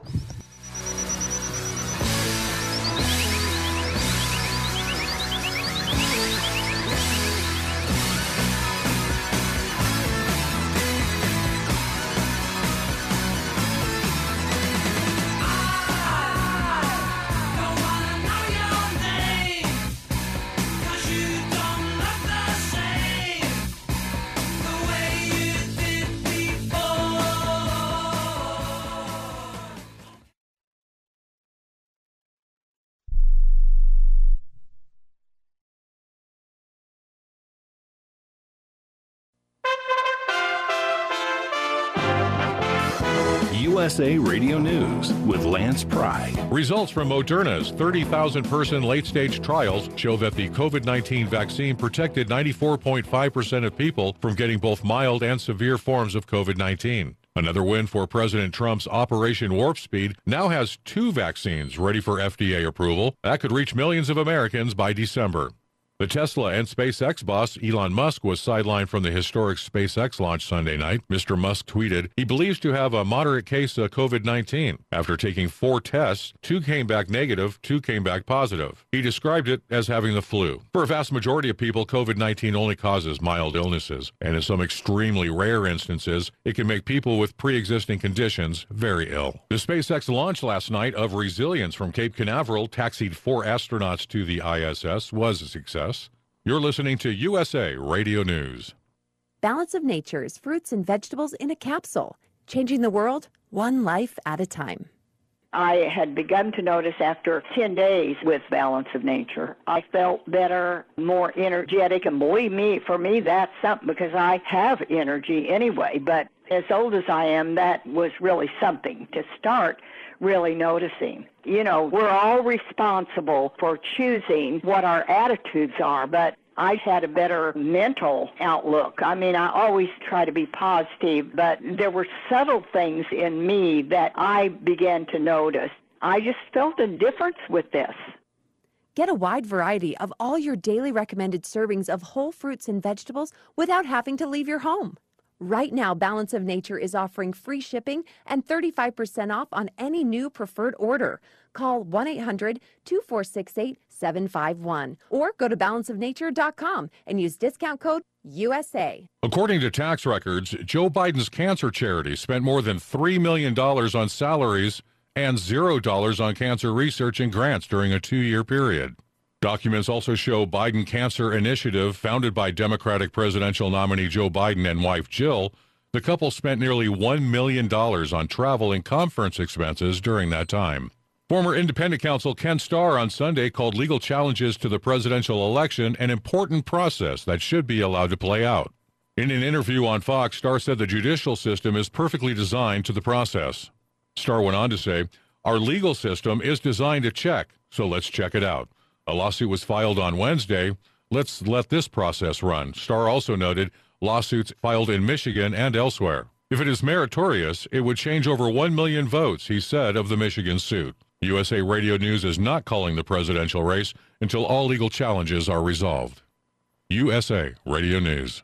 USA Radio News with Lance Pry. Results from Moderna's 30,000 person late stage trials show that the COVID 19 vaccine protected 94.5% of people from getting both mild and severe forms of COVID 19. Another win for President Trump's Operation Warp Speed now has two vaccines ready for FDA approval that could reach millions of Americans by December. The Tesla and SpaceX boss Elon Musk was sidelined from the historic SpaceX launch Sunday night. Mr. Musk tweeted he believes to have a moderate case of COVID 19. After taking four tests, two came back negative, two came back positive. He described it as having the flu. For a vast majority of people, COVID 19 only causes mild illnesses, and in some extremely rare instances, it can make people with pre existing conditions very ill. The SpaceX launch last night of Resilience from Cape Canaveral taxied four astronauts to the ISS was a success. You're listening to USA Radio News. Balance of Nature's fruits and vegetables in a capsule, changing the world one life at a time. I had begun to notice after 10 days with Balance of Nature, I felt better, more energetic, and believe me, for me, that's something because I have energy anyway. But as old as I am, that was really something to start really noticing. You know, we're all responsible for choosing what our attitudes are, but I had a better mental outlook. I mean, I always try to be positive, but there were subtle things in me that I began to notice. I just felt a difference with this. Get a wide variety of all your daily recommended servings of whole fruits and vegetables without having to leave your home. Right now, Balance of Nature is offering free shipping and 35% off on any new preferred order. Call 1 800 2468 751 or go to balanceofnature.com and use discount code USA. According to tax records, Joe Biden's cancer charity spent more than $3 million on salaries and $0 on cancer research and grants during a two year period. Documents also show Biden Cancer Initiative, founded by Democratic presidential nominee Joe Biden and wife Jill. The couple spent nearly $1 million on travel and conference expenses during that time. Former independent counsel Ken Starr on Sunday called legal challenges to the presidential election an important process that should be allowed to play out. In an interview on Fox, Starr said the judicial system is perfectly designed to the process. Starr went on to say, Our legal system is designed to check, so let's check it out. A lawsuit was filed on Wednesday. Let's let this process run. Starr also noted lawsuits filed in Michigan and elsewhere. If it is meritorious, it would change over 1 million votes, he said of the Michigan suit. USA Radio News is not calling the presidential race until all legal challenges are resolved. USA Radio News.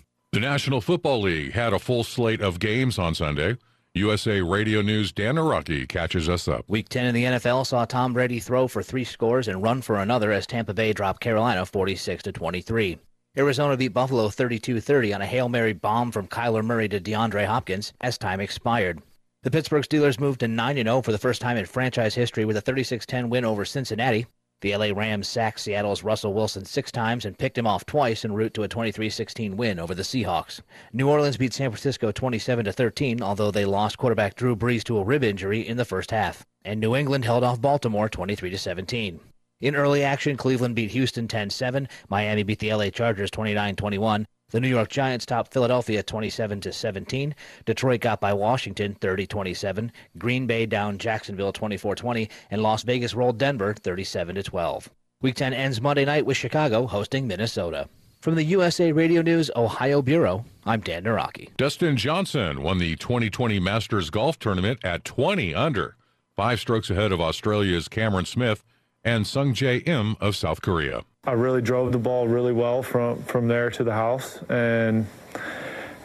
The National Football League had a full slate of games on Sunday. USA Radio News' Dan Araki catches us up. Week 10 in the NFL saw Tom Brady throw for three scores and run for another as Tampa Bay dropped Carolina 46 to 23. Arizona beat Buffalo 32-30 on a Hail Mary bomb from Kyler Murray to DeAndre Hopkins as time expired. The Pittsburgh Steelers moved to 9-0 for the first time in franchise history with a 36-10 win over Cincinnati. The LA Rams sacked Seattle's Russell Wilson six times and picked him off twice en route to a 23-16 win over the Seahawks. New Orleans beat San Francisco 27-13, although they lost quarterback Drew Brees to a rib injury in the first half. And New England held off Baltimore 23-17. In early action, Cleveland beat Houston 10-7, Miami beat the LA Chargers 29-21, the New York Giants topped Philadelphia 27 to 17. Detroit got by Washington 30-27. Green Bay down Jacksonville 24-20 and Las Vegas rolled Denver 37 to 12. Week 10 ends Monday night with Chicago hosting Minnesota. From the USA Radio News Ohio Bureau, I'm Dan Naraki. Dustin Johnson won the 2020 Masters Golf Tournament at 20 under, five strokes ahead of Australia's Cameron Smith and Sungjae Im of South Korea. I really drove the ball really well from from there to the house, and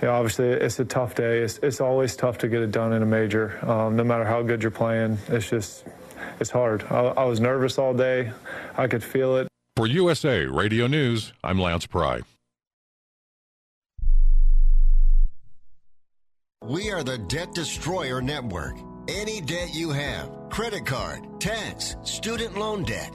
you know, obviously it's a tough day. It's, it's always tough to get it done in a major, um, no matter how good you're playing. It's just it's hard. I, I was nervous all day. I could feel it. For USA Radio News, I'm Lance Pry. We are the Debt Destroyer Network. Any debt you have, credit card, tax, student loan debt,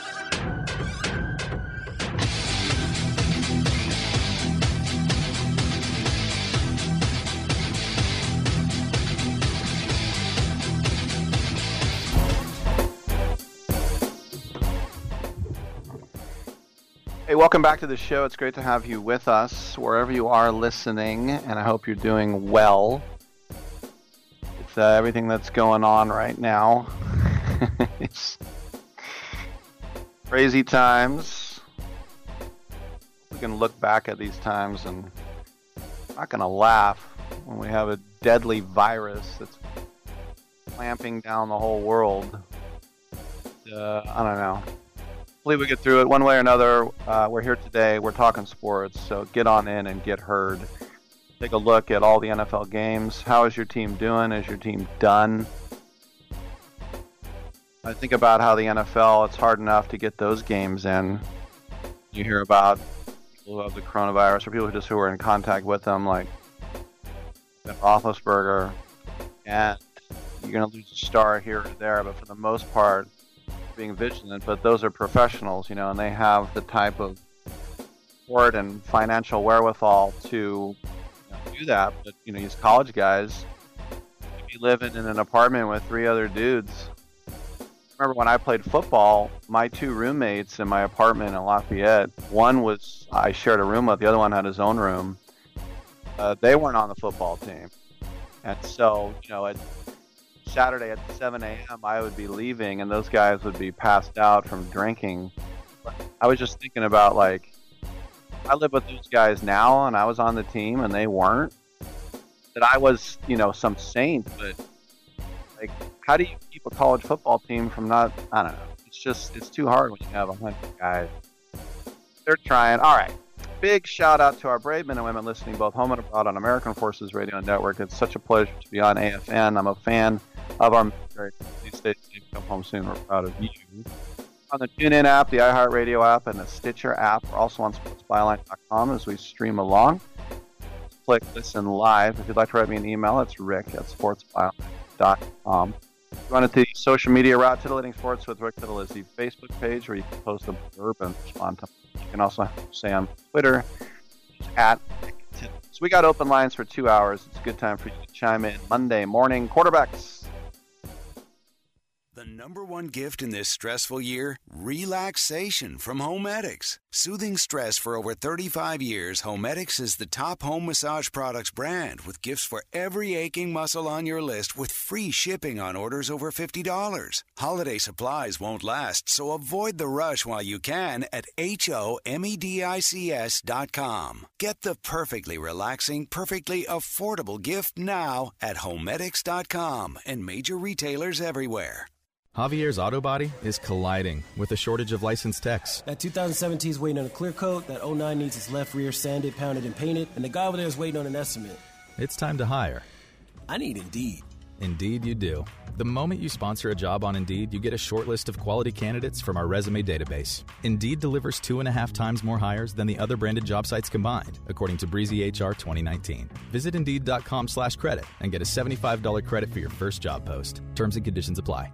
Welcome back to the show. It's great to have you with us wherever you are listening, and I hope you're doing well. With uh, everything that's going on right now, it's crazy times. We can look back at these times and I'm not gonna laugh when we have a deadly virus that's clamping down the whole world. Uh, I don't know hopefully we get through it one way or another. Uh, we're here today. We're talking sports, so get on in and get heard. Take a look at all the NFL games. How is your team doing? Is your team done? I think about how the NFL, it's hard enough to get those games in. You hear about people who have the coronavirus or people who just who are in contact with them, like Ben Roethlisberger, and you're going to lose a star here or there, but for the most part, being vigilant, but those are professionals, you know, and they have the type of support and financial wherewithal to you know, do that. But you know, these college guys, be living in an apartment with three other dudes. Remember when I played football, my two roommates in my apartment in Lafayette, one was I shared a room with, the other one had his own room. Uh, they weren't on the football team, and so you know, at Saturday at 7 a.m., I would be leaving, and those guys would be passed out from drinking. I was just thinking about like, I live with those guys now, and I was on the team, and they weren't. That I was, you know, some saint, but like, how do you keep a college football team from not? I don't know. It's just, it's too hard when you have a hundred guys. They're trying. All right. Big shout out to our brave men and women listening both home and abroad on American Forces Radio Network. It's such a pleasure to be on AFN. I'm a fan of our military. Please stay safe. Come home soon. We're proud of you. On the TuneIn app, the iHeartRadio app, and the Stitcher app. We're also on sportsbyline.com as we stream along. Click listen live. If you'd like to write me an email, it's rick at sportsbyline.com. You want the social media route, Titillating Sports with Rick Tittle is the Facebook page where you can post a blurb and respond to. You can also say on Twitter at so We got open lines for two hours. It's a good time for you to chime in. Monday morning quarterbacks. The number one gift in this stressful year? Relaxation from Homedics. Soothing stress for over 35 years, Homedics is the top home massage products brand with gifts for every aching muscle on your list with free shipping on orders over $50. Holiday supplies won't last, so avoid the rush while you can at H-O-M-E-D-I-C-S dot com. Get the perfectly relaxing, perfectly affordable gift now at Homedics.com and major retailers everywhere. Javier's Auto Body is colliding with a shortage of licensed techs. That 2017 is waiting on a clear coat, that 09 needs its left rear sanded, pounded, and painted, and the guy over there is waiting on an estimate. It's time to hire. I need Indeed. Indeed, you do. The moment you sponsor a job on Indeed, you get a short list of quality candidates from our resume database. Indeed delivers two and a half times more hires than the other branded job sites combined, according to Breezy HR 2019. Visit Indeed.com slash credit and get a $75 credit for your first job post. Terms and conditions apply.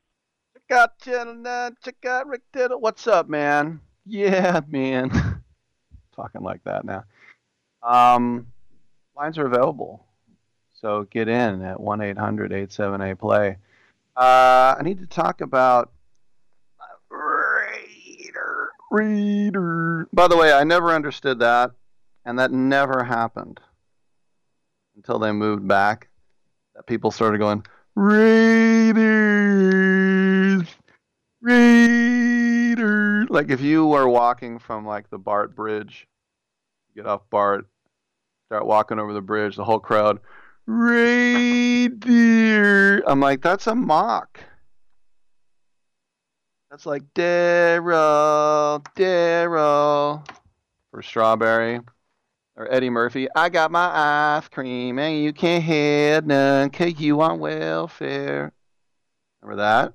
Out Channel 9. Check out Rick Tittle. What's up, man? Yeah, man. Talking like that now. Um, lines are available. So get in at 1 800 878 play. Uh, I need to talk about Raider. Raider. By the way, I never understood that, and that never happened until they moved back. That people started going, Raiders, Raiders. Like if you were walking from like the Bart Bridge, get off Bart, start walking over the bridge, the whole crowd, Raider. I'm like, that's a mock. That's like Darryl, Darryl for Strawberry. Or Eddie Murphy, I got my ice cream and you can't have none cause you on welfare. Remember that?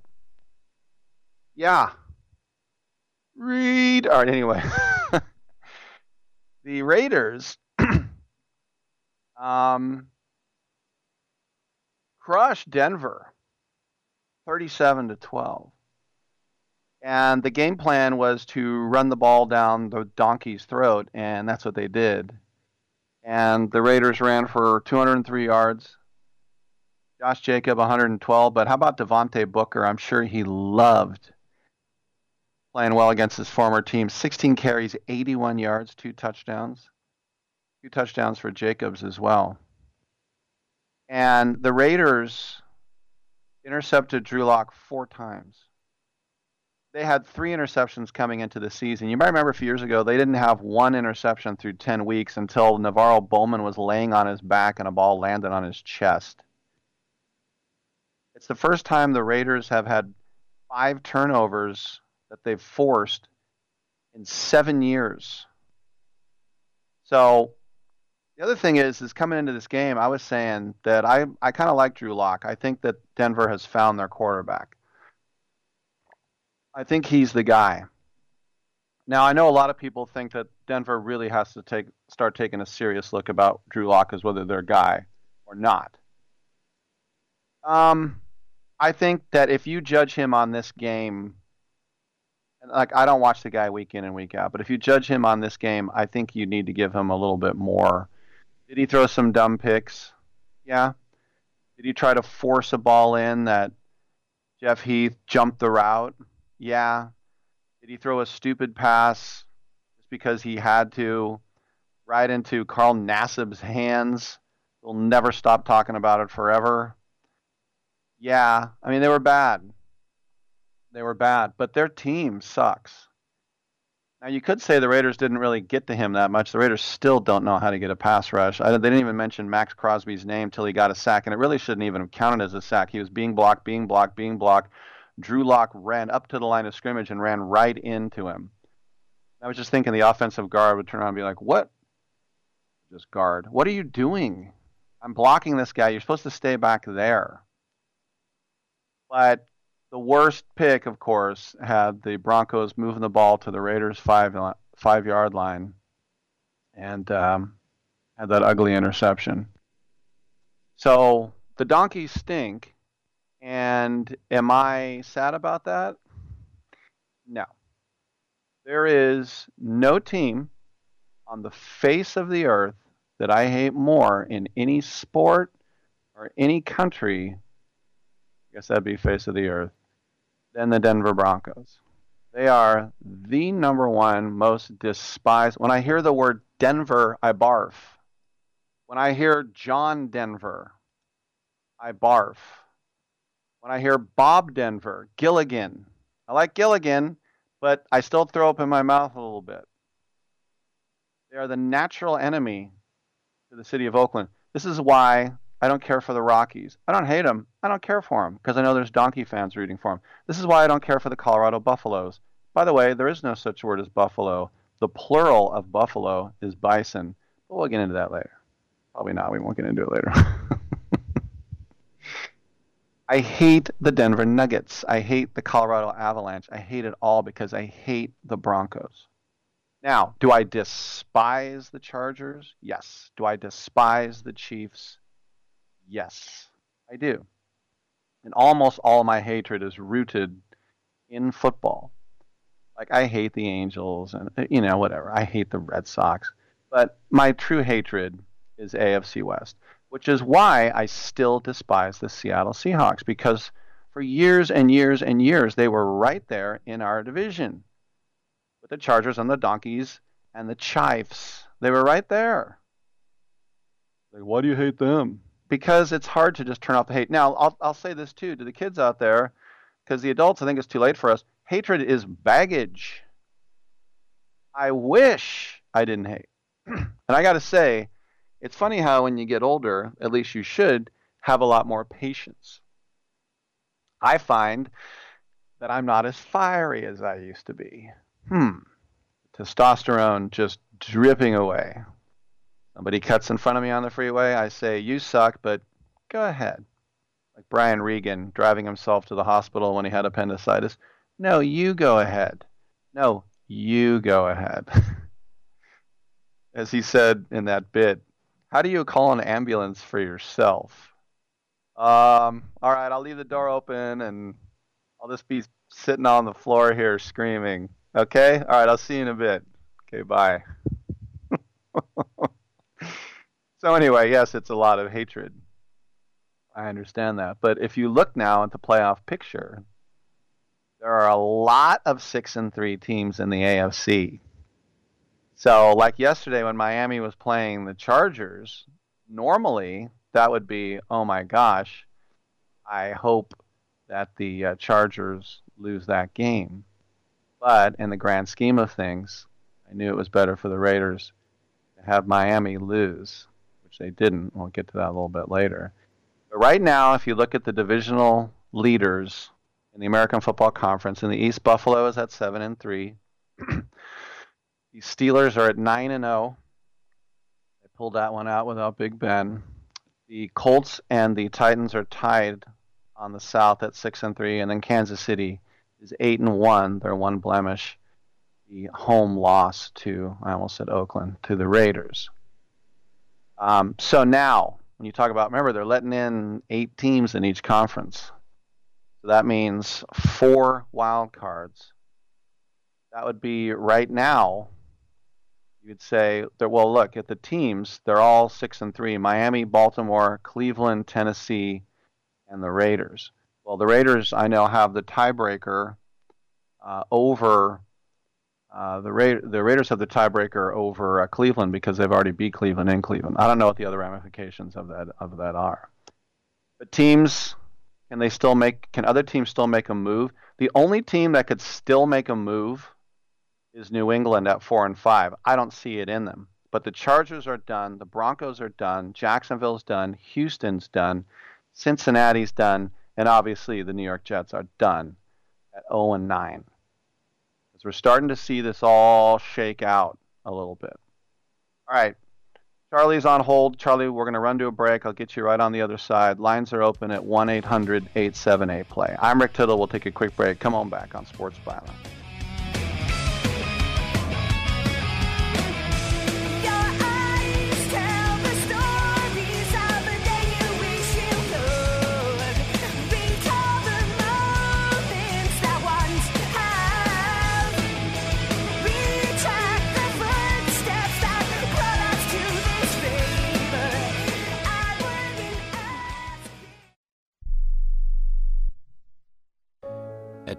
Yeah. Read. All right, anyway. the Raiders um, crushed Denver 37 to 12. And the game plan was to run the ball down the donkey's throat, and that's what they did. And the Raiders ran for 203 yards. Josh Jacob 112. But how about Devontae Booker? I'm sure he loved playing well against his former team. 16 carries, 81 yards, two touchdowns. Two touchdowns for Jacobs as well. And the Raiders intercepted Drew Lock four times. They had three interceptions coming into the season. You might remember a few years ago, they didn't have one interception through 10 weeks until NaVorro Bowman was laying on his back and a ball landed on his chest. It's the first time the Raiders have had five turnovers that they've forced in seven years. So the other thing is, is coming into this game, I was saying that I, I kind of like Drew Lock. I think that Denver has found their quarterback. I think he's the guy. Now I know a lot of people think that Denver really has to take start taking a serious look about Drew Lock as whether they're a guy or not. Um, I think that if you judge him on this game like I don't watch the guy week in and week out, but if you judge him on this game, I think you need to give him a little bit more. Did he throw some dumb picks? Yeah. Did he try to force a ball in that Jeff Heath jumped the route? Yeah. Did he throw a stupid pass just because he had to right into Carl Nassib's hands? We'll never stop talking about it forever. Yeah. I mean, they were bad. They were bad, but their team sucks. Now you could say the Raiders didn't really get to him that much. The Raiders still don't know how to get a pass rush. I, they didn't even mention Maxx Crosby's name till he got a sack, and it really shouldn't even have counted as a sack. He was being blocked, being blocked, being blocked. Drew Lock ran up to the line of scrimmage and ran right into him. I was just thinking the offensive guard would turn around and be like, "What? Just guard. What are you doing? I'm blocking this guy. You're supposed to stay back there." But the worst pick, of course, had the Broncos moving the ball to the Raiders' five five yard line, and um, had that ugly interception. So the donkeys stink, and am I sad about that? No. There is no team on the face of the earth that I hate more in any sport or any country I guess that'd be face of the earth, than the Denver Broncos. They are the number one most despised. When I hear the word Denver, I barf. When I hear John Denver, I barf. When I hear Bob Denver, Gilligan, I like Gilligan, but I still throw up in my mouth a little bit. They are the natural enemy to the city of Oakland. This is why I don't care for the Rockies. I don't hate them. I don't care for them because I know there's donkey fans rooting for them. This is why I don't care for the Colorado Buffaloes. By the way, there is no such word as buffalo. The plural of buffalo is bison. But we'll get into that later. Probably not. We won't get into it later. I hate the Denver Nuggets. I hate the Colorado Avalanche. I hate it all because I hate the Broncos. Now, do I despise the Chargers? Yes. Do I despise the Chiefs? Yes, I do. And almost all my hatred is rooted in football. Like I hate the Angels and uh, you know whatever. I hate the Red Sox. But my true hatred is AFC West, which is why I still despise the Seattle Seahawks because for years and years and years they were right there in our division with the Chargers and the Donkeys and the Chiefs. They were right there. Like, why do you hate them? Because it's hard to just turn off the hate. Now, I'll, I'll say this too to the kids out there, because the adults, I think it's too late for us. Hatred is baggage. I wish I didn't hate. and I got to say, it's funny how when you get older, at least you should have a lot more patience. I find that I'm not as fiery as I used to be. Hmm. Testosterone just dripping away. Somebody cuts in front of me on the freeway, I say, You suck, but go ahead. Like Brian Regan driving himself to the hospital when he had appendicitis. No, you go ahead. No, you go ahead. As he said in that bit, how do you call an ambulance for yourself? Um, all right, I'll leave the door open and I'll just be sitting on the floor here screaming. Okay? All right, I'll see you in a bit. Okay, bye. So anyway, yes, it's a lot of hatred. I understand that. But if you look now at the playoff picture, there are a lot of six and three teams in the AFC. So, like yesterday when Miami was playing the Chargers, normally that would be, oh my gosh, I hope that the uh, Chargers lose that game. But in the grand scheme of things, I knew it was better for the Raiders to have Miami lose, which they didn't. We'll get to that a little bit later. But right now, if you look at the divisional leaders in the American Football Conference, in the East, Buffalo is at seven and three. the Steelers are at nine and oh. zero. They pulled that one out without Big Ben. The Colts and the Titans are tied on the South at six and three, and then Kansas City is eight and one. They're one blemish. The home loss to I almost said Oakland to the Raiders. Um, so now, when you talk about, remember they're letting in eight teams in each conference. So that means four wild cards. That would be right now. You would say that well, look at the teams. They're all six and three: Miami, Baltimore, Cleveland, Tennessee, and the Raiders. Well, the Raiders I know have the tiebreaker uh, over uh, the Ra- the Raiders have the tiebreaker over uh, Cleveland because they've already beat Cleveland in Cleveland. I don't know what the other ramifications of that of that are. But teams can they still make can other teams still make a move? The only team that could still make a move is New England at 4 and 5. I don't see it in them. But the Chargers are done, the Broncos are done, Jacksonville's done, Houston's done, Cincinnati's done, and obviously the New York Jets are done at 0 and 9. Because we're starting to see this all shake out a little bit. All right. Charlie's on hold. Charlie, we're going to run to a break. I'll get you right on the other side. Lines are open at 1 800 878 play. I'm Rick Tittle. We'll take a quick break. Come on back on Sports Byline.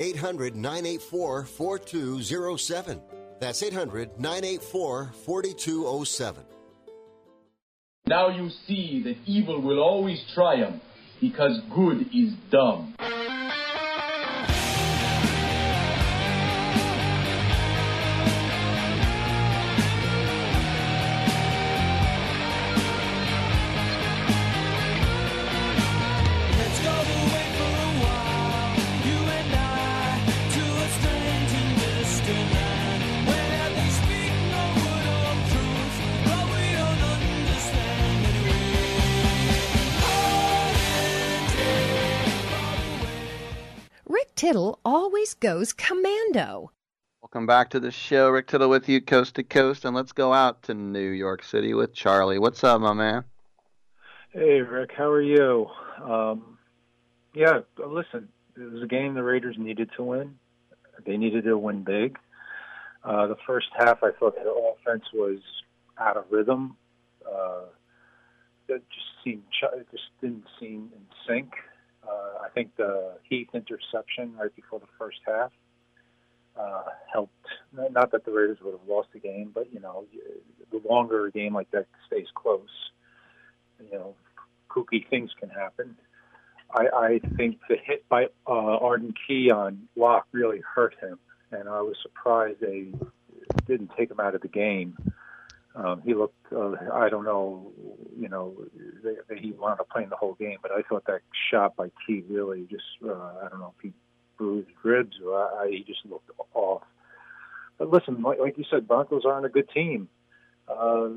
800 984 4207. That's 800 984 4207. Now you see that evil will always triumph because good is dumb. Tittle always goes commando. Welcome back to the show. Rick Tittle with you, coast to coast, and let's go out to New York City with Charlie. What's up, my man? Hey, Rick, how are you? Um, yeah, listen, it was a game the Raiders needed to win. They needed to win big. Uh, the first half, I thought their offense was out of rhythm. Uh, it just seemed, it just didn't seem in sync. Uh, I think the Heath interception right before the first half uh, helped. Not that the Raiders would have lost the game, but you know, the longer a game like that stays close, you know, kooky things can happen. I, I think the hit by uh, Arden Key on Lock really hurt him, and I was surprised they didn't take him out of the game. Um, he looked, uh, I don't know, you know, they, they, he wound up playing the whole game, but I thought that shot by Key really just, uh, I don't know if he bruised ribs or I, he just looked off. But listen, like, like you said, Broncos aren't a good team. Uh,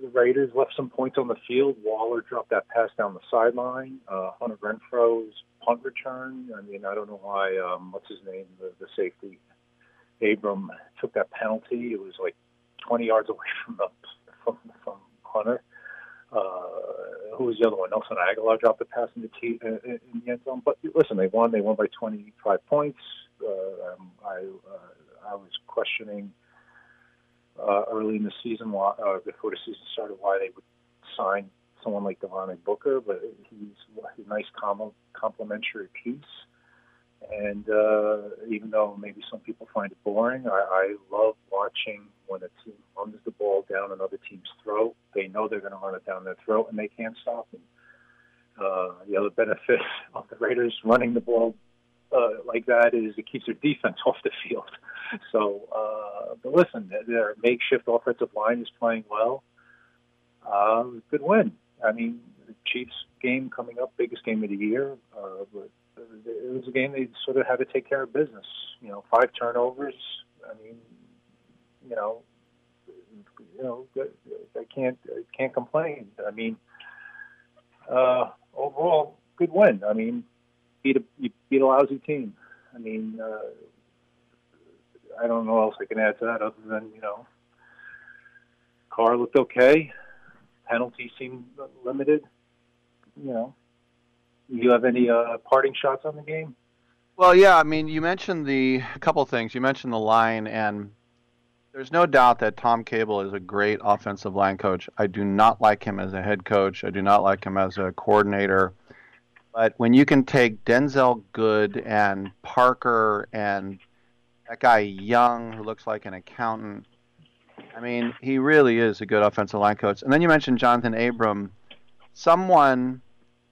the Raiders left some points on the field. Waller dropped that pass down the sideline. Uh, Hunter Renfrow's punt return. I mean, I don't know why. Um, what's his name? The, the safety, Abram, took that penalty. It was like 20 yards away from the from, from Hunter. Uh, who was the other one? Nelson Agholor dropped the pass in the, t- uh, in the end zone. But listen, they won. They won by 25 points. Uh, um, I uh, I was questioning uh, early in the season, why, uh, before the season started, why they would sign someone like Devontae Booker, but he's a nice com- complementary piece. And uh, even though maybe some people find it boring, I, I love watching when a team runs the ball down another team's throat. They know they're going to run it down their throat, and they can't stop them. Uh, the other benefit of the Raiders running the ball uh, like that is it keeps their defense off the field. So, uh, but listen, their makeshift offensive line is playing well. Uh, good win. I mean, the Chiefs game coming up, biggest game of the year. Uh, it was a game they sort of had to take care of business. You know, five turnovers. I mean, you know, you know, I can't I can't complain. I mean, uh, overall, good win. I mean, beat a you beat a lousy team. I mean, uh, I don't know what else I can add to that other than you know, Carr looked okay. Penalties seemed limited. You know, you have any uh, parting shots on the game? Well, yeah. I mean, you mentioned the a couple things. You mentioned the line, and there's no doubt that Tom Cable is a great offensive line coach. I do not like him as a head coach. I do not like him as a coordinator. But when you can take Denzelle Good and Parker and that guy Young, who looks like an accountant, I mean, he really is a good offensive line coach. And then you mentioned Jonathan Abram. Someone,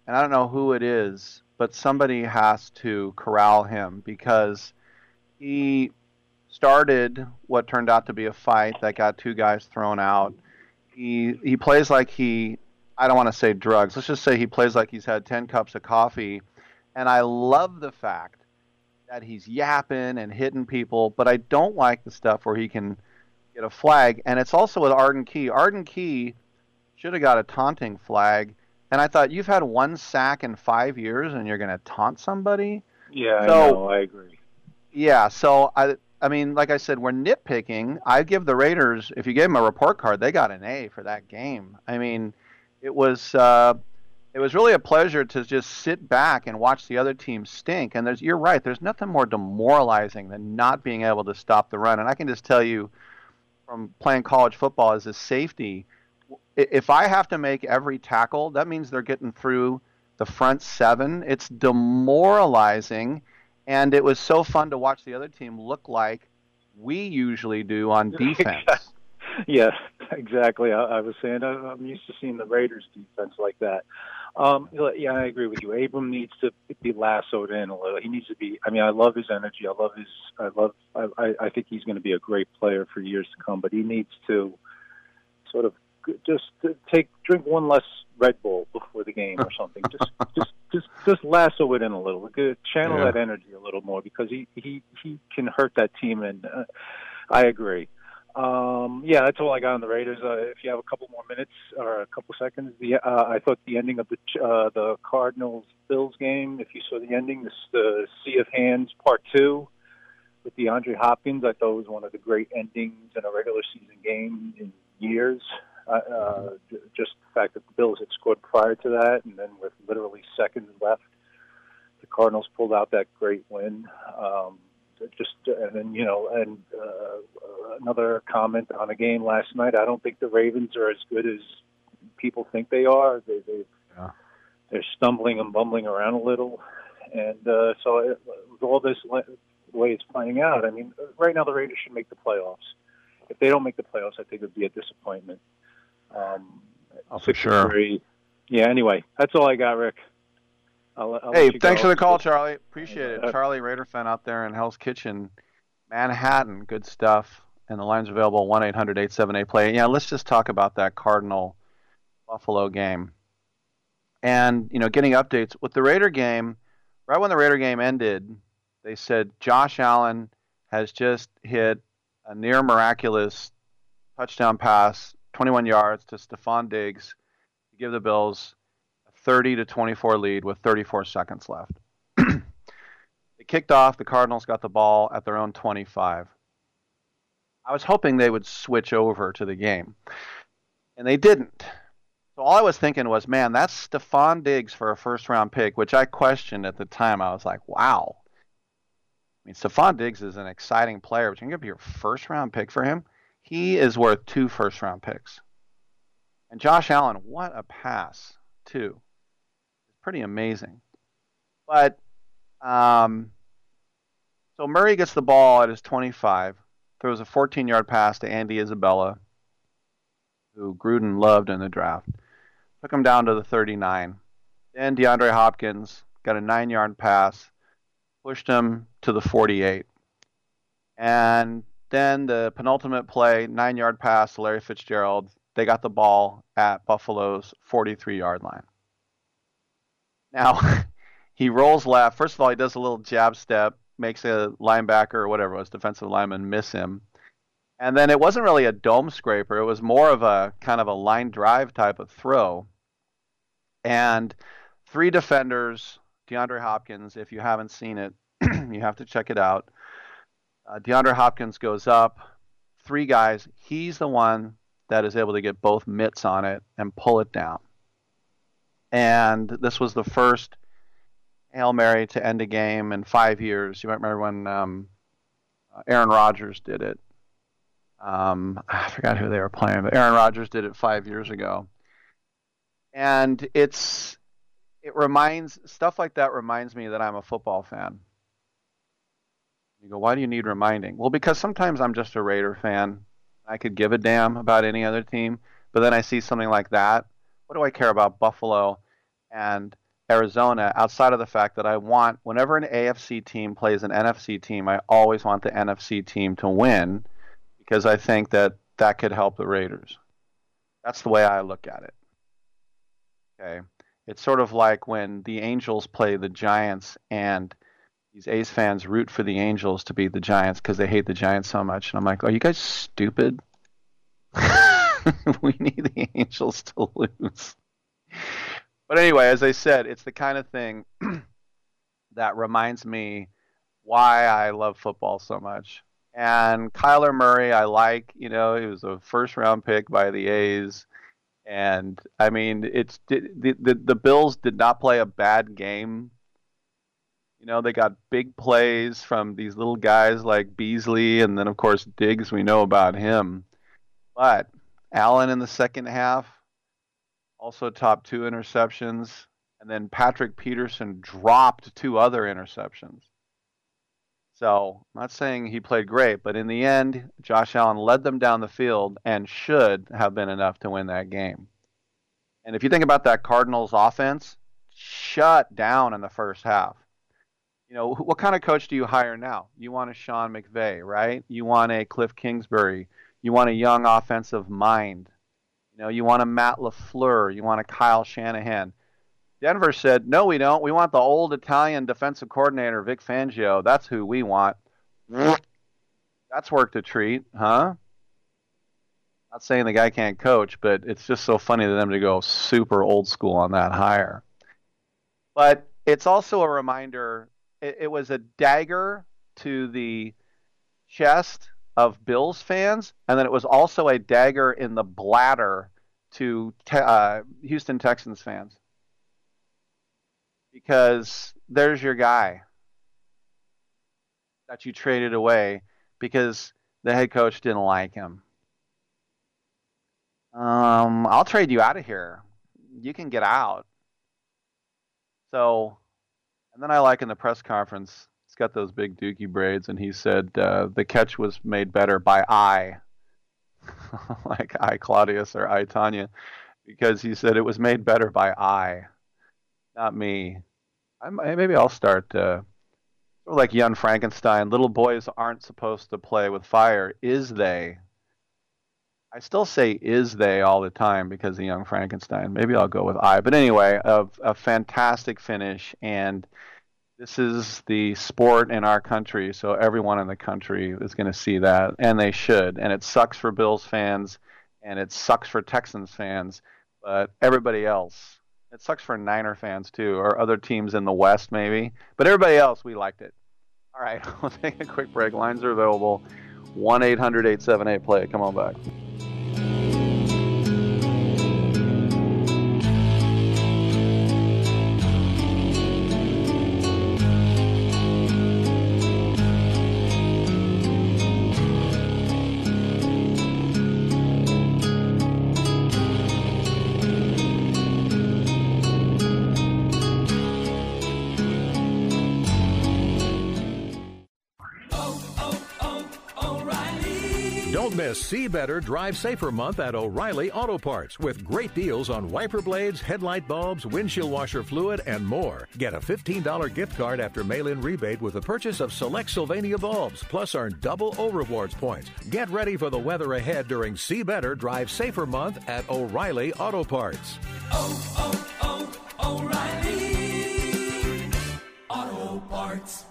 and I don't know who it is, but somebody has to corral him because he started what turned out to be a fight that got two guys thrown out. He he plays like he I don't want to say drugs. Let's just say he plays like he's had 10 cups of coffee. And I love the fact that he's yapping and hitting people, but I don't like the stuff where he can get a flag. And it's also with Arden Key. Arden Key should have got a taunting flag. And I thought, you've had one sack in five years, and you're going to taunt somebody. Yeah, So- I know. I agree. Yeah, so I I mean, like I said, we're nitpicking. I give the Raiders, if you gave them a report card, they got an A for that game. I mean, it was uh, it was really a pleasure to just sit back and watch the other team stink. And there's you're right, there's nothing more demoralizing than not being able to stop the run. And I can just tell you from playing college football as a safety, if I have to make every tackle, that means they're getting through the front seven. It's demoralizing, and it was so fun to watch the other team look like we usually do on defense. Yes, exactly. I, I was saying I, I'm used to seeing the Raiders defense like that. Um, yeah, I agree with you. Abram needs to be lassoed in a little. He needs to be. I mean, I love his energy. I love his. I love. I, I, I think he's going to be a great player for years to come. But he needs to sort of just take drink one less Red Bull before the game or something. Just just just just lasso it in a little. Channel Yeah. that energy a little more because he he he can hurt that team. And uh, I agree. Um, yeah, that's all I got on the Raiders. Uh, if you have a couple more minutes or a couple seconds, the uh, I thought the ending of the Ch- uh, the Cardinals Bills game. If you saw the ending, this the Sea of Hands Part Two with DeAndre Hopkins, I thought was one of the great endings in a regular season game in years. Uh, uh, just the fact that the Bills had scored prior to that, and then with literally seconds left, the Cardinals pulled out that great win. Um, just and then you know, and uh, another comment on a game last night. I don't think the Ravens are as good as people think they are. They they they're stumbling and bumbling around a little, and uh, so it, with all this the way it's playing out, I mean, right now the Raiders should make the playoffs. If they don't make the playoffs, I think it would be a disappointment. Um, Oh, for six and sure. three. Yeah. Anyway, that's all I got, Rick. I'll, I'll Hey, thanks go. for the call, Charlie. Appreciate it. Uh, Charlie Raider fan out there in Hell's Kitchen, Manhattan. Good stuff. And the line's available 1 800 878 play. Yeah, let's just talk about that Cardinal Buffalo game. And, you know, getting updates with the Raider game, right when the Raider game ended, they said Josh Allen has just hit a near miraculous touchdown pass, 21 yards to Stefon Diggs to give the Bills a 30 to 24 lead with 34 seconds left. they kicked off. The Cardinals got the ball at their own 25. I was hoping they would switch over to the game, and they didn't. So all I was thinking was, man, that's Stefon Diggs for a first round pick, which I questioned at the time. I was like, wow. I mean, Stefon Diggs is an exciting player, but going to give your first round pick for him? He is worth two first round picks. And Josh Allen, what a pass, too. It's Pretty amazing. But um, so Murray gets the ball at his 25, throws a 14 yard pass to Andy Isabella, who Gruden loved in the draft. Took him down to the 39. Then DeAndre Hopkins got a nine yard pass, pushed him to the 48. And then the penultimate play, nine yard pass Larry Fitzgerald. They got the ball at Buffalo's 43 yard line. Now, he rolls left. First of all, he does a little jab step, makes a linebacker or whatever it was, defensive lineman, miss him. And then it wasn't really a dome scraper. It was more of a kind of a line drive type of throw. And three defenders, DeAndre Hopkins, if you haven't seen it, you have to check it out. Uh, DeAndre Hopkins goes up, three guys. He's the one that is able to get both mitts on it and pull it down. And this was the first Hail Mary to end a game in five years. You might remember when um, Aaron Rodgers did it. Um, I forgot who they were playing, but Aaron Rodgers did it five years ago. And it's it reminds stuff like that reminds me that I'm a football fan. You go, why do you need reminding? Well, because sometimes I'm just a Raider fan. I could give a damn about any other team, but then I see something like that. What do I care about Buffalo and Arizona outside of the fact that I want, whenever an AFC team plays an NFC team, I always want the NFC team to win because I think that that could help the Raiders. That's the way I look at it. Okay. It's sort of like when the Angels play the Giants and these A's fans root for the Angels to beat the Giants because they hate the Giants so much. And I'm like, are you guys stupid? we need the Angels to lose. But anyway, as I said, it's the kind of thing that reminds me why I love football so much. And Kyler Murray, I like. You know, he was a first round pick by the A's. And I mean, it's the, the the Bills did not play a bad game. You know, they got big plays from these little guys like Beasley, and then of course Diggs. We know about him, but Allen in the second half also top two interceptions, and then Patrick Peterson dropped two other interceptions. So I'm not saying he played great, but in the end, Josh Allen led them down the field and should have been enough to win that game. And if you think about that Cardinals offense, shut down in the first half. You know, what kind of coach do you hire now? You want a Sean McVay, right? You want a Cliff Kingsbury. You want a young offensive mind. You know, you want a Matt LaFleur. You want a Kyle Shanahan. Denver said, no, we don't. We want the old Italian defensive coordinator, Vic Fangio. That's who we want. That's work to treat, huh? Not saying the guy can't coach, but it's just so funny to them to go super old school on that hire. But it's also a reminder, it, it was a dagger to the chest of Bills fans, and then it was also a dagger in the bladder to te- uh, Houston Texans fans because there's your guy that you traded away because the head coach didn't like him. Um, I'll trade you out of here. You can get out. So, and then I like in the press conference, he's got those big dookie braids, and he said uh, the catch was made better by I, like I Claudius or I Tonya, because he said it was made better by I, not me. I, maybe I'll start uh, like young Frankenstein. Little boys aren't supposed to play with fire, is they? I still say is they all the time because of Young Frankenstein. Maybe I'll go with I. But anyway, a, a fantastic finish, and this is the sport in our country, so everyone in the country is going to see that, and they should. And it sucks for Bills fans, and it sucks for Texans fans, but everybody else it sucks for Niner fans too, or other teams in the West maybe. But everybody else, we liked it. All right, we'll take a quick break. Lines are available. 1 800 878 play. Come on back. See Better Drive Safer month at O'Reilly Auto Parts with great deals on wiper blades, headlight bulbs, windshield washer fluid, and more. Get a $15 gift card after mail in rebate with the purchase of select Sylvania bulbs, plus earn double O Rewards points. Get ready for the weather ahead during See Better Drive Safer month at O'Reilly Auto Parts. Oh, oh, oh, O'Reilly Auto Parts.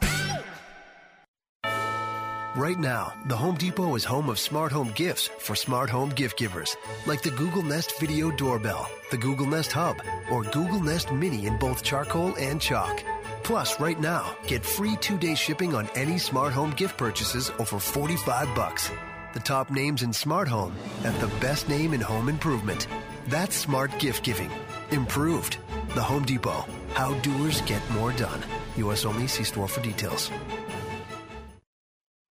Right now, the Home Depot is home of smart home gifts for smart home gift givers, like the Google Nest Video Doorbell, the Google Nest Hub, or Google Nest Mini in both charcoal and chalk. Plus, right now, get free two-day shipping on any smart home gift purchases over 45 bucks. The top names in smart home at the best name in home improvement. That's smart gift giving. Improved. The Home Depot. How doers get more done. U.S. only. See store for details.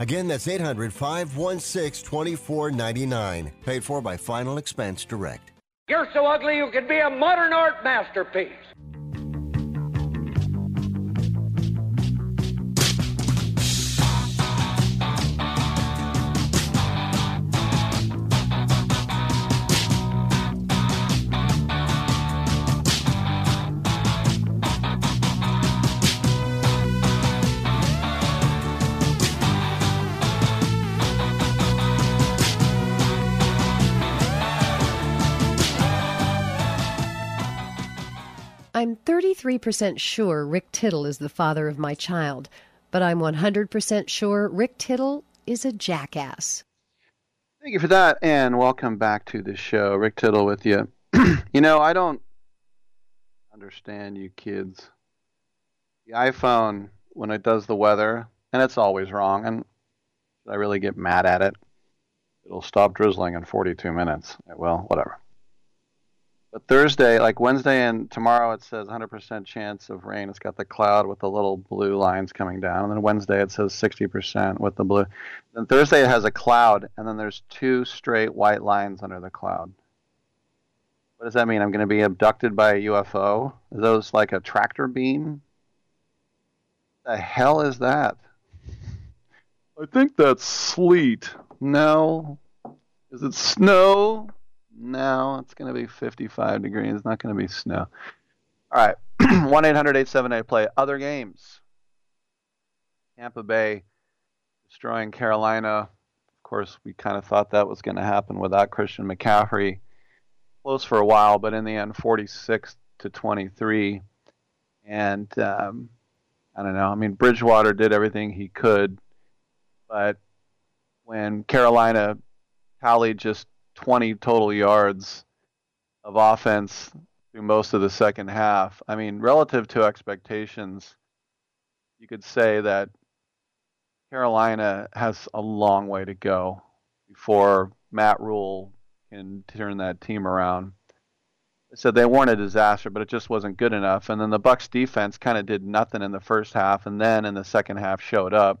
Again, that's 800 516 2499. Paid for by Final Expense Direct. You're so ugly you could be a modern art masterpiece. I'm 33% sure Rick Tittle is the father of my child, but I'm 100% sure Rick Tittle is a jackass. Thank you for that, and welcome back to the show. Rick Tittle with you. you know, I don't understand you kids. The iPhone, when it does the weather, and it's always wrong, and should I really get mad at it. It'll stop drizzling in 42 minutes. Well, whatever. But Thursday, like Wednesday and tomorrow, it says 100% chance of rain. It's got the cloud with the little blue lines coming down. And then Wednesday, it says 60% with the blue. Then Thursday, it has a cloud, and then there's two straight white lines under the cloud. What does that mean? I'm going to be abducted by a UFO? Are those like a tractor beam? The hell is that? I think that's sleet. No. Is it snow? No, it's going to be 55 degrees. It's not going to be snow. All right. 1 800 878 play. Other games. Tampa Bay destroying Carolina. Of course, we kind of thought that was going to happen without Christian McCaffrey. Close for a while, but in the end, 46 to 23. And um, I don't know. I mean, Bridgewater did everything he could, but when Carolina tallied just 20 total yards of offense through most of the second half. I mean, relative to expectations, you could say that Carolina has a long way to go before Matt Rhule can turn that team around. So they weren't a disaster, but it just wasn't good enough. And then the Bucks defense kind of did nothing in the first half, and then in the second half showed up.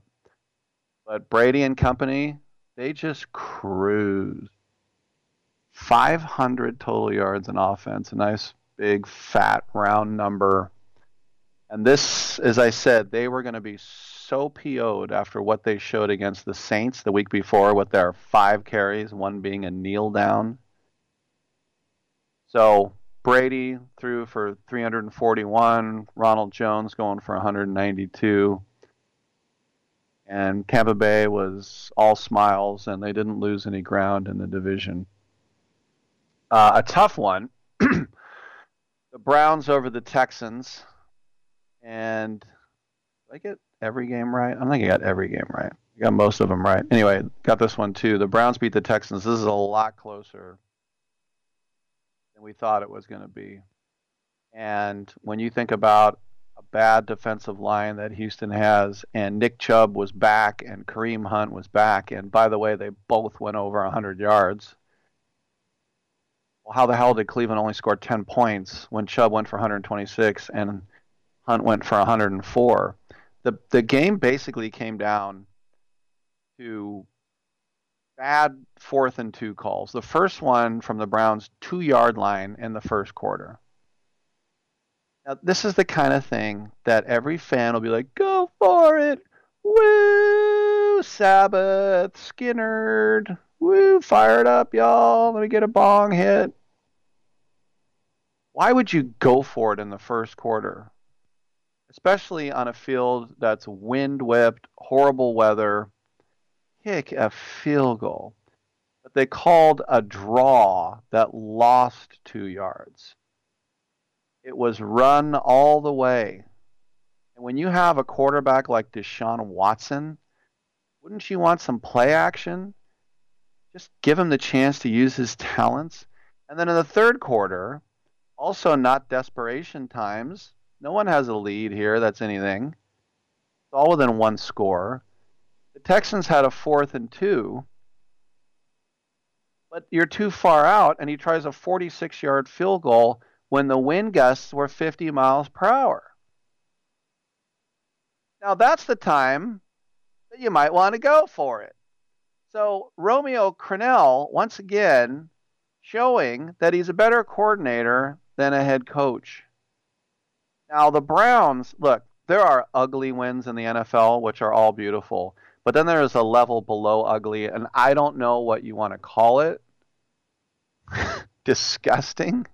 But Brady and company, they just cruised. 500 total yards in offense, a nice big fat round number. And this, as I said, they were going to be so PO'd after what they showed against the Saints the week before with their five carries, one being a kneel down. So Brady threw for 341, Ronald Jones going for 192. And Tampa Bay was all smiles, and they didn't lose any ground in the division. Uh, a tough one. the Browns over the Texans. And I get every game right? I think I got every game right. I got most of them right. Anyway, got this one too. The Browns beat the Texans. This is a lot closer than we thought it was going to be. And when you think about a bad defensive line that Houston has, and Nick Chubb was back, and Kareem Hunt was back, and by the way, they both went over 100 yards how the hell did Cleveland only score 10 points when Chubb went for 126 and Hunt went for 104? The the game basically came down to bad fourth and two calls. The first one from the Browns two yard line in the first quarter. Now, this is the kind of thing that every fan will be like, "Go for it, woo!" Sabbath, Skynyrd. Woo, fired up, y'all. Let me get a bong hit. Why would you go for it in the first quarter? Especially on a field that's wind whipped, horrible weather. Kick a field goal. But they called a draw that lost two yards. It was run all the way. And when you have a quarterback like Deshaun Watson, wouldn't you want some play action? Just give him the chance to use his talents. And then in the third quarter, also not desperation times. No one has a lead here that's anything. It's all within one score. The Texans had a fourth and two, but you're too far out, and he tries a 46 yard field goal when the wind gusts were 50 miles per hour. Now that's the time that you might want to go for it. So Romeo Crennel, once again, showing that he's a better coordinator than a head coach. Now the Browns, look, there are ugly wins in the NFL, which are all beautiful, but then there is a level below ugly, and I don't know what you want to call it. Disgusting.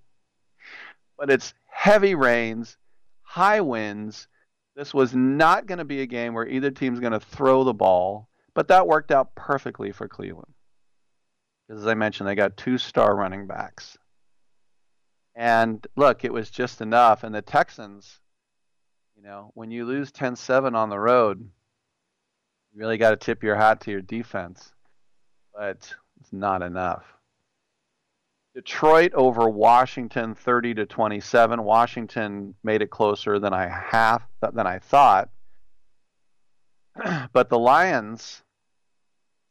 But it's heavy rains, high winds. This was not going to be a game where either team's going to throw the ball, but that worked out perfectly for Cleveland. Because As I mentioned, they got two star running backs. And look, it was just enough. And the Texans, you know, when you lose 10 7 on the road, you really got to tip your hat to your defense. But it's not enough. Detroit over Washington 30 to 27. Washington made it closer than I half than I thought. but the Lions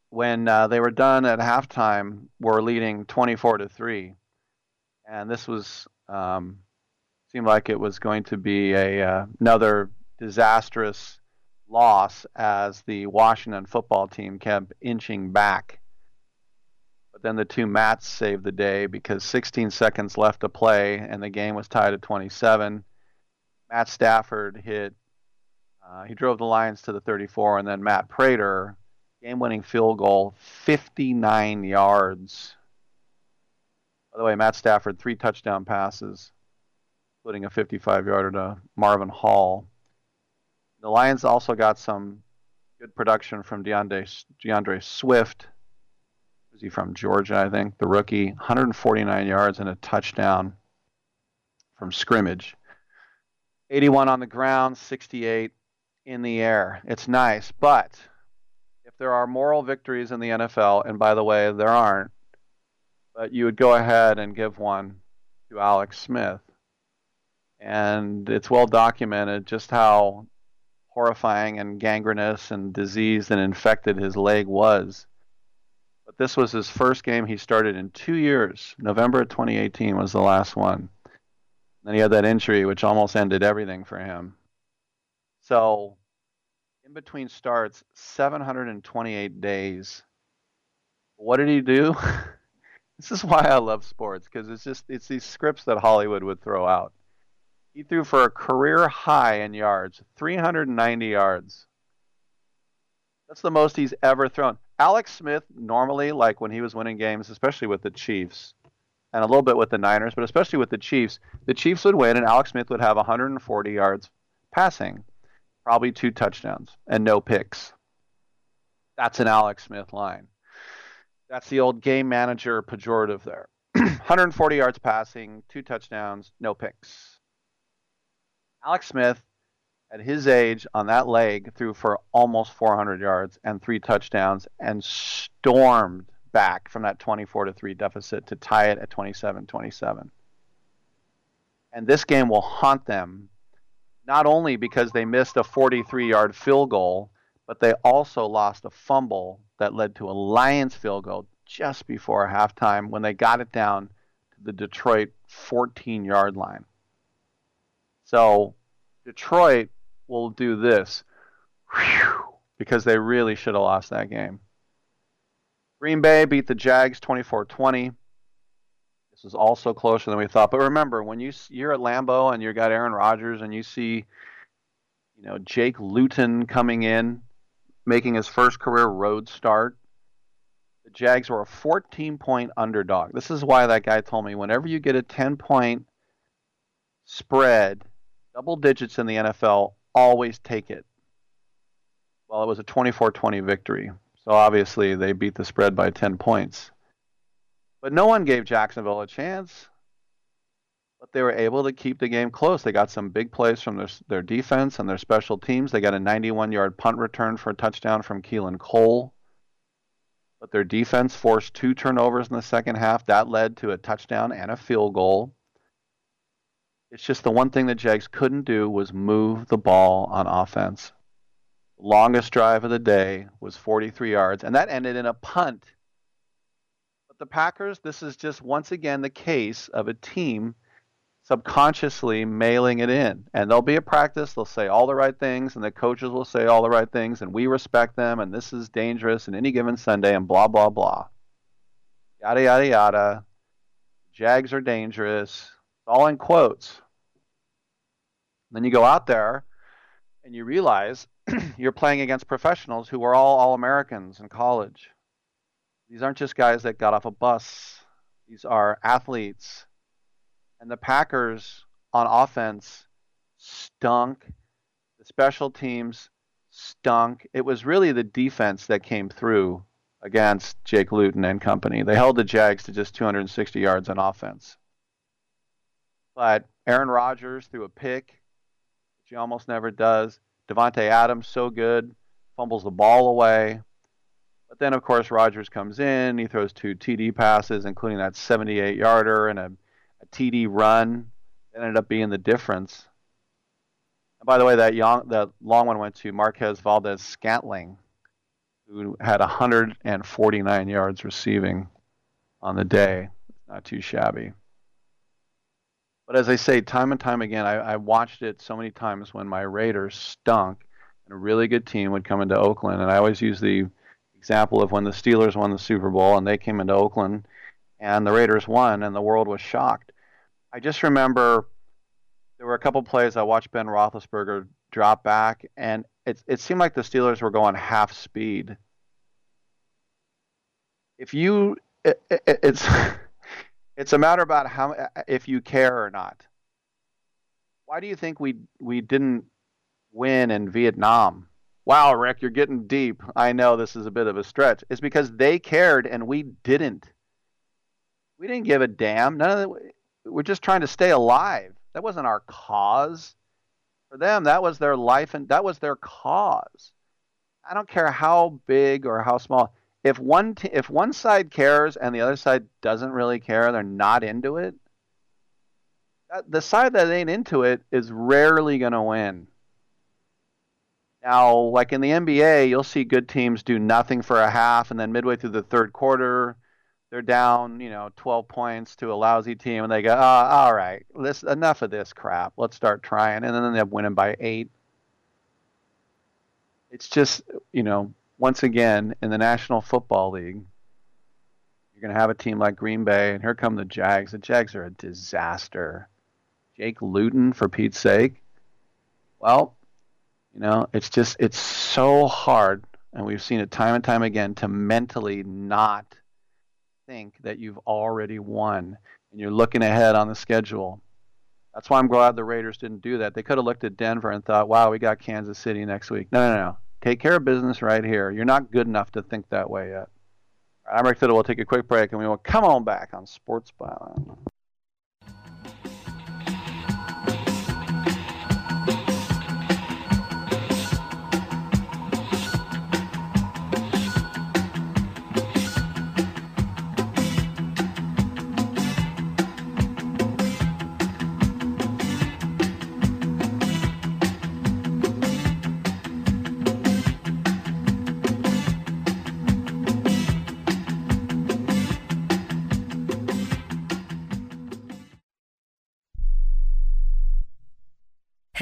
when uh, they were done at halftime were leading 24 to 3 and this was um, seemed like it was going to be a uh, another disastrous loss as the Washington football team kept inching back. But then the two Mats saved the day because 16 seconds left to play and the game was tied at 27. Matt Stafford hit. Uh, he drove the Lions to the 34, and then Matt Prater, game-winning field goal, 59 yards by the way, Matt Stafford, three touchdown passes, including a 55 yarder to Marvin Hall. The Lions also got some good production from D'Andre, D'Andre Swift. Is he from Georgia, I think? The rookie, 149 yards and a touchdown from scrimmage. 81 on the ground, 68 in the air. It's nice, but if there are moral victories in the NFL, and by the way, there aren't, but you would go ahead and give one to Alex Smith. And it's well documented just how horrifying and gangrenous and diseased and infected his leg was. But this was his first game he started in two years. November 2018 was the last one. Then he had that injury, which almost ended everything for him. So, in between starts, 728 days. What did he do? This is why I love sports because it's just it's these scripts that Hollywood would throw out. He threw for a career high in yards, 390 yards. That's the most he's ever thrown. Alex Smith normally, like when he was winning games, especially with the Chiefs, and a little bit with the Niners, but especially with the Chiefs, the Chiefs would win and Alex Smith would have 140 yards passing, probably two touchdowns and no picks. That's an Alex Smith line. That's the old game manager pejorative there. 140 yards passing, two touchdowns, no picks. Alex Smith, at his age on that leg, threw for almost 400 yards and three touchdowns and stormed back from that 24 to 3 deficit to tie it at 27 27. And this game will haunt them not only because they missed a 43 yard field goal, but they also lost a fumble that led to a Lions field goal just before halftime when they got it down to the Detroit 14 yard line. So Detroit will do this whew, because they really should have lost that game. Green Bay beat the Jags 24 20. This was also closer than we thought. But remember, when you, you're at Lambeau and you've got Aaron Rodgers and you see, you know, Jake Luton coming in making his first career road start. The Jags were a 14 point underdog. This is why that guy told me whenever you get a 10 point spread, double digits in the NFL, always take it. Well, it was a 24 20 victory. So obviously they beat the spread by 10 points. But no one gave Jacksonville a chance. But they were able to keep the game close. They got some big plays from their, their defense and their special teams. They got a 91 yard punt return for a touchdown from Keelan Cole. But their defense forced two turnovers in the second half. That led to a touchdown and a field goal. It's just the one thing the Jags couldn't do was move the ball on offense. Longest drive of the day was 43 yards, and that ended in a punt. But the Packers, this is just once again the case of a team subconsciously mailing it in. And they'll be a practice, they'll say all the right things, and the coaches will say all the right things, and we respect them, and this is dangerous, and any given Sunday, and blah, blah, blah. Yada, yada, yada. Jags are dangerous. It's all in quotes. Then you go out there and you realize you're playing against professionals who are all All Americans in college. These aren't just guys that got off a bus, these are athletes. And the Packers on offense stunk. The special teams stunk. It was really the defense that came through against Jake Luton and company. They held the Jags to just 260 yards on offense. But Aaron Rodgers threw a pick, which he almost never does. Davante Adams so good, fumbles the ball away. But then, of course, Rodgers comes in. He throws two TD passes, including that 78 yarder and a, a TD run. Ended up being the difference. And by the way, that, young, that long one went to Marquez Valdes Scantling, who had 149 yards receiving on the day. Not too shabby. But as I say, time and time again, I, I watched it so many times when my Raiders stunk and a really good team would come into Oakland. And I always use the example of when the Steelers won the Super Bowl and they came into Oakland and the Raiders won and the world was shocked. I just remember there were a couple plays I watched Ben Roethlisberger drop back and it, it seemed like the Steelers were going half speed. If you, it, it, it's. It's a matter about how if you care or not. Why do you think we we didn't win in Vietnam? Wow, Rick, you're getting deep. I know this is a bit of a stretch. It's because they cared and we didn't. We didn't give a damn. None of the, we're just trying to stay alive. That wasn't our cause. For them, that was their life and that was their cause. I don't care how big or how small if one t- if one side cares and the other side doesn't really care, they're not into it. The side that ain't into it is rarely going to win. Now, like in the NBA, you'll see good teams do nothing for a half, and then midway through the third quarter, they're down, you know, 12 points to a lousy team, and they go, oh, all right, this enough of this crap. Let's start trying, and then they're winning by eight. It's just, you know, once again in the National Football League, you're going to have a team like Green Bay, and here come the Jags. The Jags are a disaster. Jake Luton, for Pete's sake. Well, you know, it's just, it's so hard, and we've seen it time and time again, to mentally not think that you've already won and you're looking ahead on the schedule. That's why I'm glad the Raiders didn't do that. They could have looked at Denver and thought, wow, we got Kansas City next week. No, no, no. Take care of business right here. You're not good enough to think that way yet. I'm Rick Tittle. We'll take a quick break and we will come on back on Sports Byline.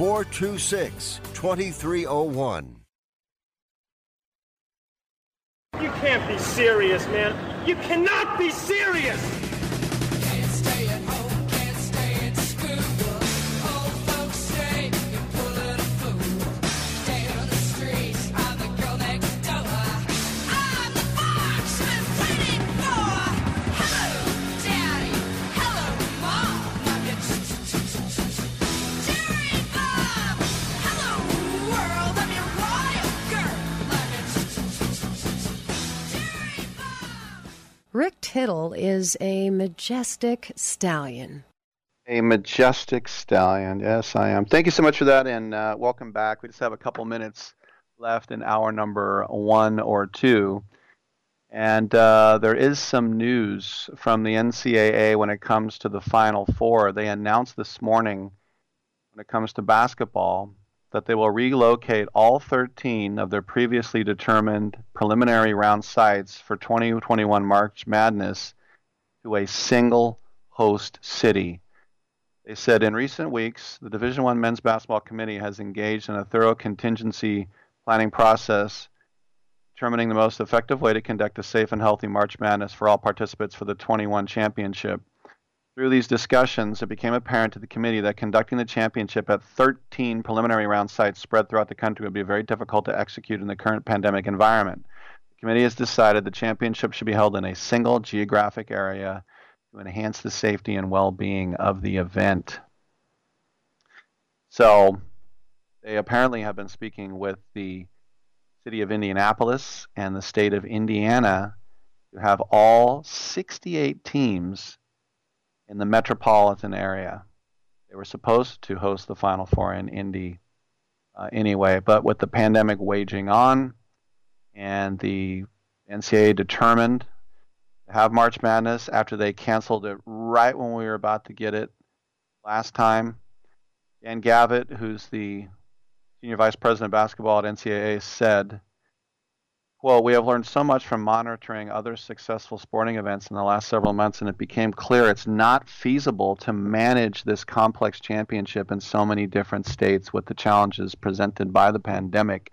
426 2301. You can't be serious, man. You cannot be serious! Tittle is a majestic stallion. A majestic stallion. Yes, I am. Thank you so much for that, and uh, welcome back. We just have a couple minutes left in hour number one or two. And uh, there is some news from the NCAA when it comes to the Final Four. They announced this morning, when it comes to basketball, that they will relocate all 13 of their previously determined preliminary round sites for 2021 March Madness to a single host city. They said in recent weeks, the Division One Men's Basketball Committee has engaged in a thorough contingency planning process, determining the most effective way to conduct a safe and healthy March Madness for all participants for the 21 championship. Through these discussions, it became apparent to the committee that conducting the championship at 13 preliminary round sites spread throughout the country would be very difficult to execute in the current pandemic environment. The committee has decided the championship should be held in a single geographic area to enhance the safety and well being of the event. So, they apparently have been speaking with the city of Indianapolis and the state of Indiana to have all 68 teams in the metropolitan area. They were supposed to host the Final Four in Indy. uh, anyway. But with the pandemic waging on and the NCAA determined to have March Madness after they canceled it right when we were about to get it last time, Dan Gavitt, who's the senior vice president of basketball at NCAA, said Quote, we have learned so much from monitoring other successful sporting events in the last several months, and it became clear it's not feasible to manage this complex championship in so many different states with the challenges presented by the pandemic.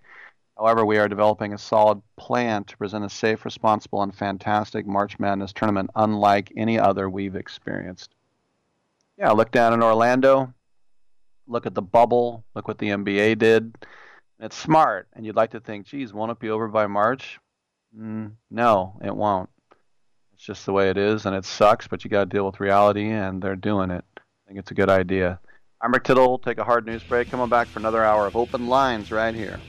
However, we are developing a solid plan to present a safe, responsible, and fantastic March Madness tournament unlike any other we've experienced. Yeah, look down in Orlando, look at the bubble, look what the NBA did it's smart, and you'd like to think, geez, won't it be over by March? Mm, no, it won't. It's just the way it is, and it sucks, but you got to deal with reality, and they're doing it. I think it's a good idea. I'm Rick Tittle. Take a hard news break. Coming back for another hour of open lines right here.